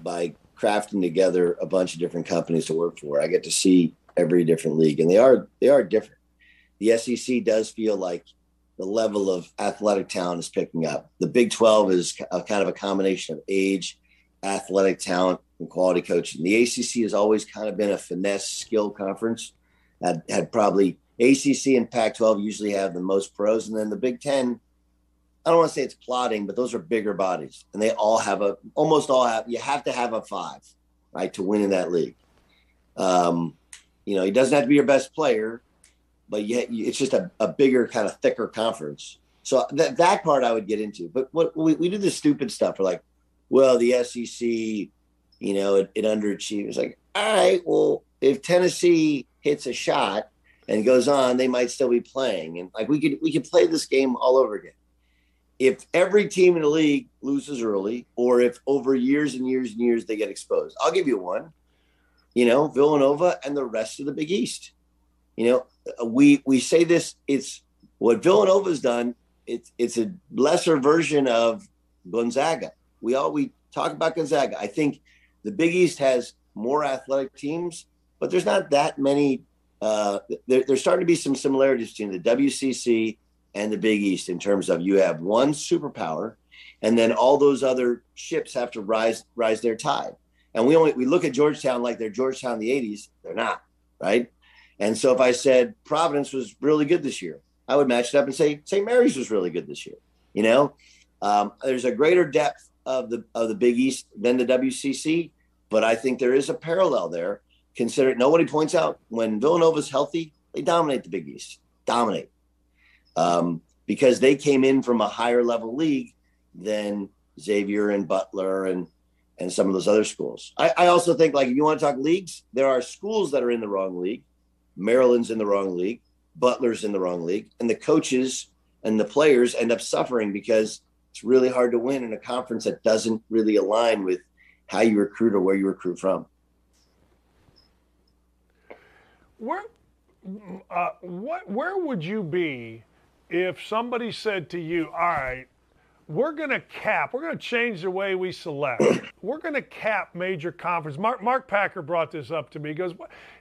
by crafting together a bunch of different companies to work for. I get to see every different league, and they are they are different. The SEC does feel like the level of athletic talent is picking up. The Big 12 is a, kind of a combination of age, athletic talent, and quality coaching. The ACC has always kind of been a finesse skill conference. Had, had probably ACC and Pac 12 usually have the most pros. And then the Big 10, I don't want to say it's plotting, but those are bigger bodies. And they all have a, almost all have, you have to have a five, right, to win in that league. Um, you know, he doesn't have to be your best player, but yet it's just a, a bigger kind of thicker conference. So that that part I would get into. But what we, we do this stupid stuff. We're like, well, the SEC, you know, it, it underachieves. Like, all right, well, if Tennessee hits a shot and goes on, they might still be playing. And like we could we could play this game all over again. If every team in the league loses early, or if over years and years and years they get exposed, I'll give you one. You know, Villanova and the rest of the Big East. You know, we we say this. It's what Villanova's done. It's it's a lesser version of Gonzaga. We all we talk about Gonzaga. I think the Big East has more athletic teams, but there's not that many. Uh, there, there's starting to be some similarities between the WCC and the Big East in terms of you have one superpower, and then all those other ships have to rise rise their tide. And we only we look at Georgetown like they're Georgetown in the '80s. They're not, right? And so if I said Providence was really good this year, I would match it up and say St. Mary's was really good this year. You know, um, there's a greater depth of the of the Big East than the WCC, but I think there is a parallel there. Consider it, nobody points out when Villanova's healthy, they dominate the Big East, dominate, um, because they came in from a higher level league than Xavier and Butler and and some of those other schools. I, I also think like if you want to talk leagues, there are schools that are in the wrong league Maryland's in the wrong league, Butler's in the wrong league, and the coaches and the players end up suffering because it's really hard to win in a conference that doesn't really align with how you recruit or where you recruit from. Where, uh, what, where would you be if somebody said to you, "All right, we're going to cap. We're going to change the way we select. we're going to cap major conference. Mark, Mark Packer brought this up to me. He goes,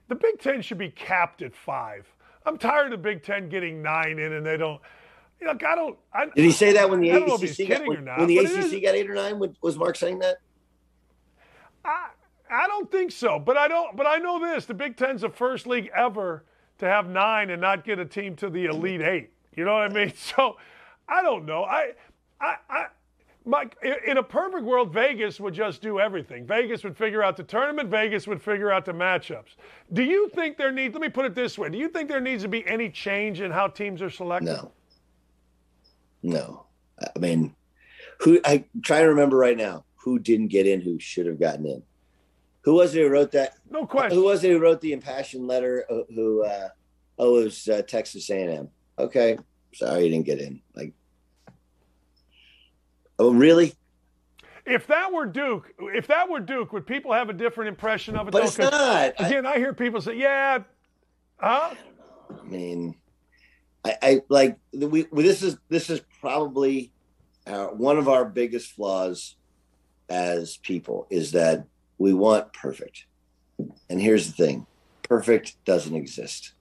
the Big Ten should be capped at five. I'm tired of the Big Ten getting nine in and they don't. You know, I don't. I, Did he say that when the ACC got, when, not, when the ACC got eight or nine? Was Mark saying that? I I don't think so, but I don't. But I know this: the Big Ten's the first league ever to have nine and not get a team to the Elite Eight. You know what I mean? So I don't know. I I, I Mike, in a perfect world, Vegas would just do everything. Vegas would figure out the tournament. Vegas would figure out the matchups. Do you think there needs? Let me put it this way: Do you think there needs to be any change in how teams are selected? No. No, I mean, who? I try to remember right now who didn't get in, who should have gotten in. Who was it who wrote that? No question. Who was it who wrote the impassioned letter? Uh, who? Uh, oh, it was uh, Texas A&M. Okay, sorry you didn't get in. Like Oh, really? If that were Duke, if that were Duke, would people have a different impression of it? But though? it's not. Again, I, I, hear people say, "Yeah, huh?" I mean, I, I like we, This is this is probably our, one of our biggest flaws as people is that we want perfect. And here's the thing: perfect doesn't exist.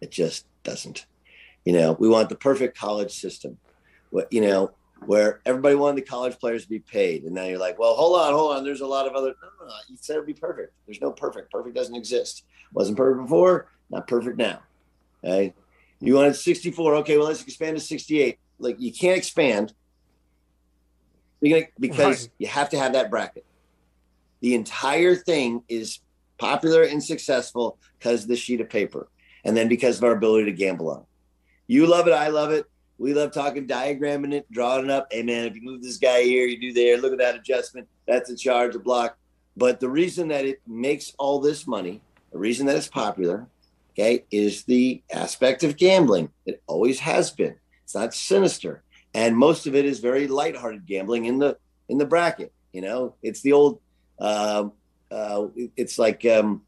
It just doesn't. You know, we want the perfect college system. What you know, where everybody wanted the college players to be paid. And now you're like, well, hold on, hold on. There's a lot of other, no, no, no. you said it'd be perfect. There's no perfect. Perfect doesn't exist. Wasn't perfect before, not perfect now. Okay. You wanted 64. Okay. Well, let's expand to 68. Like you can't expand because right. you have to have that bracket. The entire thing is popular and successful because of the sheet of paper and then because of our ability to gamble on. You love it. I love it we love talking, diagramming it, drawing it up. Hey man, if you move this guy here, you do there. Look at that adjustment. That's a charge, a block. But the reason that it makes all this money, the reason that it's popular, okay, is the aspect of gambling. It always has been. It's not sinister, and most of it is very lighthearted gambling in the in the bracket. You know, it's the old. Uh, uh, it's like um,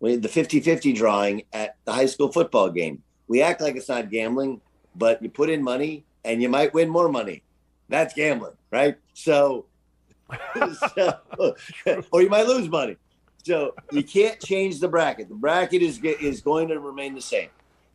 the 50-50 drawing at the high school football game. We act like it's not gambling but you put in money and you might win more money. That's gambling, right? So, so or you might lose money. So you can't change the bracket. The bracket is is going to remain the same.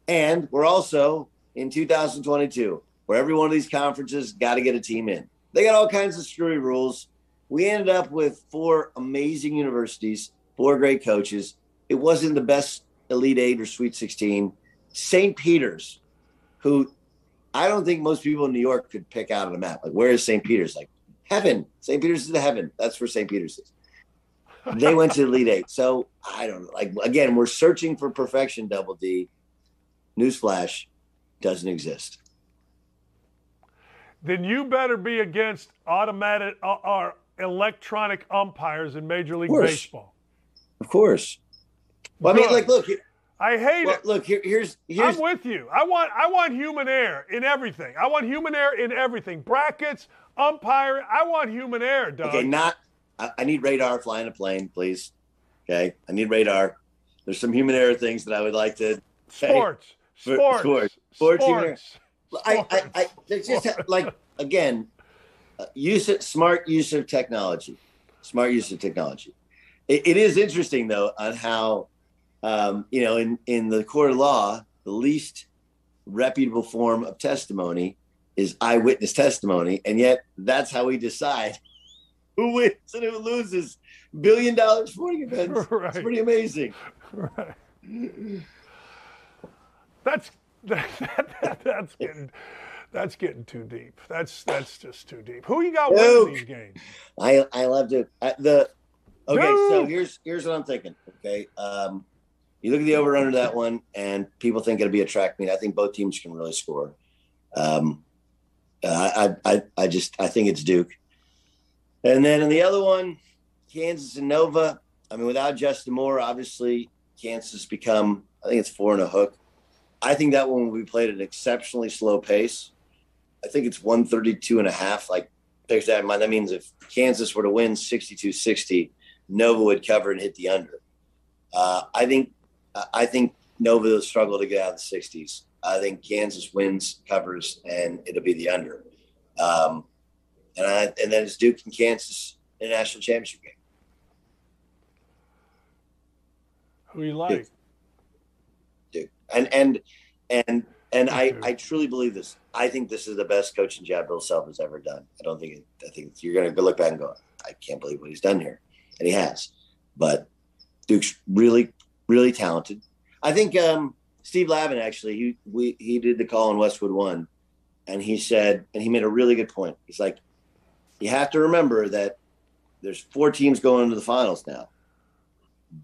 And we're also in 2022. where every one of these conferences got to get a team in. They got all kinds of screwy rules. We ended up with four amazing universities, four great coaches. It wasn't the best Elite Eight or Sweet 16. St. Peter's, who I don't think most people in New York could pick out on a map. Like, where is St. Peter's? Like, heaven. St. Peter's is the heaven. That's where St. Peter's is. They went to the lead Eight. So I don't know. Like, again, we're searching for perfection, Double D. Newsflash doesn't exist. Then you better be against automatic uh, or electronic umpires in Major League Of. Baseball. Of course. Well, I mean, like, look, I hate well, it. look, here, here's here's I'm with you. I want I want human error in everything. I want human error in everything. Brackets, umpire. I want human error, Doug. okay. Not, I, I need radar flying a plane, please. Okay, I need radar. There's some human error things that I would like to. say. sports, For- sports, sports. Sports, sports. I, I, I there's just like again, uh, use it smart use of technology, smart use of technology. It, it is interesting though on how, um, you know, in in the court of law, the least reputable form of testimony is eyewitness testimony, and yet that's how we decide who wins and who loses billion dollar sporting events. It's pretty amazing. Right. That's that, that, that's getting that's getting too deep. That's that's just too deep. Who you got winning Luke. these games? I I love to the. Okay, so here's here's what I'm thinking. Okay, um, you look at the over under that one, and people think it'll be a track meet. I think both teams can really score. Um, uh, I I I just I think it's Duke, and then in the other one, Kansas and Nova. I mean, without Justin Moore, obviously Kansas become. I think it's four and a hook. I think that one will be played at an exceptionally slow pace. I think it's 132 and a half. Like there's that in mind. That means if Kansas were to win 62 60, Nova would cover and hit the under. Uh, I think I think Nova will struggle to get out of the 60s. I think Kansas wins, covers, and it'll be the under. Um, and I, and then it's Duke and Kansas in a national championship game. Who you like? Duke. And and and and I, I truly believe this. I think this is the best coaching job Bill Self has ever done. I don't think it, I think you're gonna go look back and go, I can't believe what he's done here. And he has. But Duke's really, really talented. I think um, Steve Lavin actually he we he did the call on Westwood one and he said and he made a really good point. He's like, you have to remember that there's four teams going into the finals now.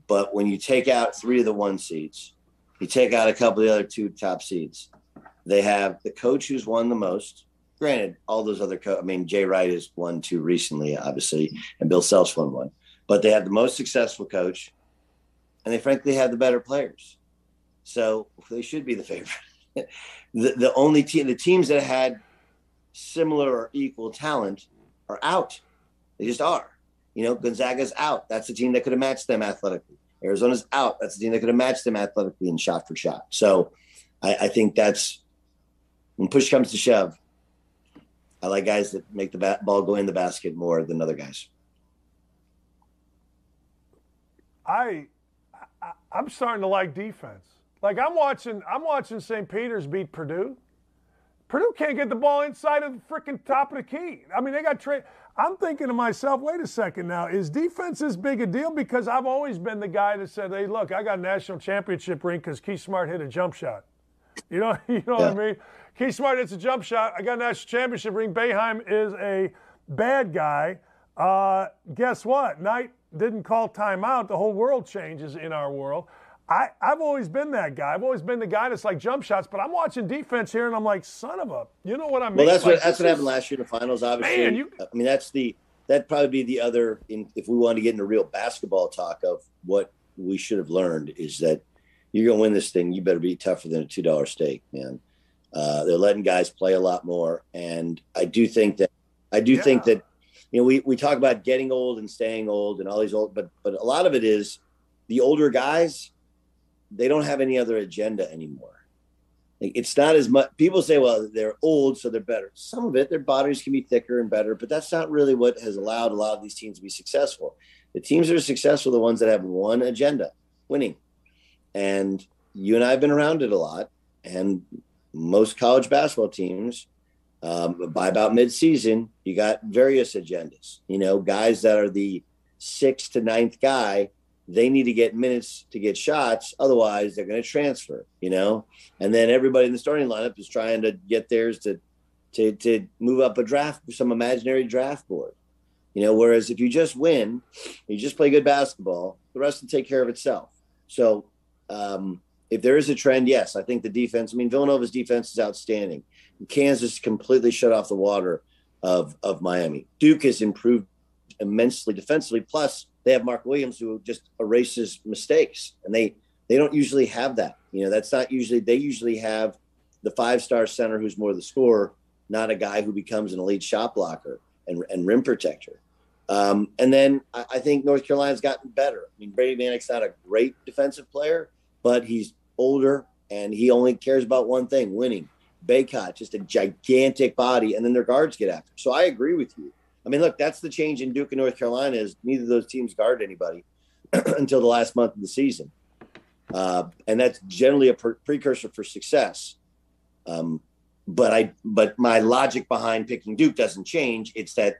But when you take out three of the one seeds, you take out a couple of the other two top seeds. They have the coach who's won the most. Granted, all those other, co- I mean, Jay Wright has won two recently, obviously, and Bill Self's won one. But they have the most successful coach, and they frankly have the better players. So they should be the favorite. the, the only team, the teams that had similar or equal talent are out. They just are. You know, Gonzaga's out. That's the team that could have matched them athletically. Arizona's out. That's the team that could have matched them athletically and shot for shot. So I, I think that's when push comes to shove. I like guys that make the bat, ball go in the basket more than other guys. I, I I'm starting to like defense. Like I'm watching I'm watching St. Peter's beat Purdue. Purdue can't get the ball inside of the freaking top of the key. I mean, they got trade. I'm thinking to myself, wait a second now, is defense this big a deal? Because I've always been the guy that said, hey, look, I got a national championship ring because Keith Smart hit a jump shot. You know, you know what I mean? Keith Smart hits a jump shot. I got a national championship ring. Boeheim is a bad guy. Uh, guess what? Knight didn't call timeout. The whole world changes in our world. I, I've always been that guy. I've always been the guy that's like jump shots, but I'm watching defense here and I'm like, son of a, you know what I mean? Well, that's Like, what that's what happened last year in the finals. Obviously, Man, you- I mean that's the that'd probably be the other. In, if we want to get into real basketball talk of what we should have learned is that you're going to win this thing. You better be tougher than a two dollar steak, man. Uh, they're letting guys play a lot more, and I do think that I do think that you know we we talk about getting old and staying old and all these old, but but a lot of it is the older guys. They don't have any other agenda anymore. It's not as much. People say, well, they're old, so they're better. Some of it, their bodies can be thicker and better, but that's not really what has allowed a lot of these teams to be successful. The teams that are successful are the ones that have one agenda winning. And you and I have been around it a lot. And most college basketball teams Um, by about midseason, you got various agendas. You know, guys that are the sixth to ninth guy, they need to get minutes to get shots. Otherwise, they're going to transfer. You know, and then everybody in the starting lineup is trying to get theirs to to to move up a draft, some imaginary draft board. You know, whereas if you just win, you just play good basketball, the rest will take care of itself. So, um, if there is a trend, yes, I think the defense. I mean, Villanova's defense is outstanding. Kansas completely shut off the water of of Miami. Duke has improved immensely defensively. Plus, they have Mark Williams who just erases mistakes, and they they don't usually have that. You know, that's not usually. They usually have the five star center who's more the scorer, not a guy who becomes an elite shot blocker and, and rim protector. Um, and then I, I, think North Carolina's gotten better. I mean, Brady Manek's not a great defensive player, but he's older and he only cares about one thing winning. Bacot, just a gigantic body, and then their guards get after. So I agree with you. I mean, look, that's the change in Duke and North Carolina is neither of those teams guard anybody until the last month of the season, uh, and that's generally a per- precursor for success. Um, but I, but my logic behind picking Duke doesn't change. It's that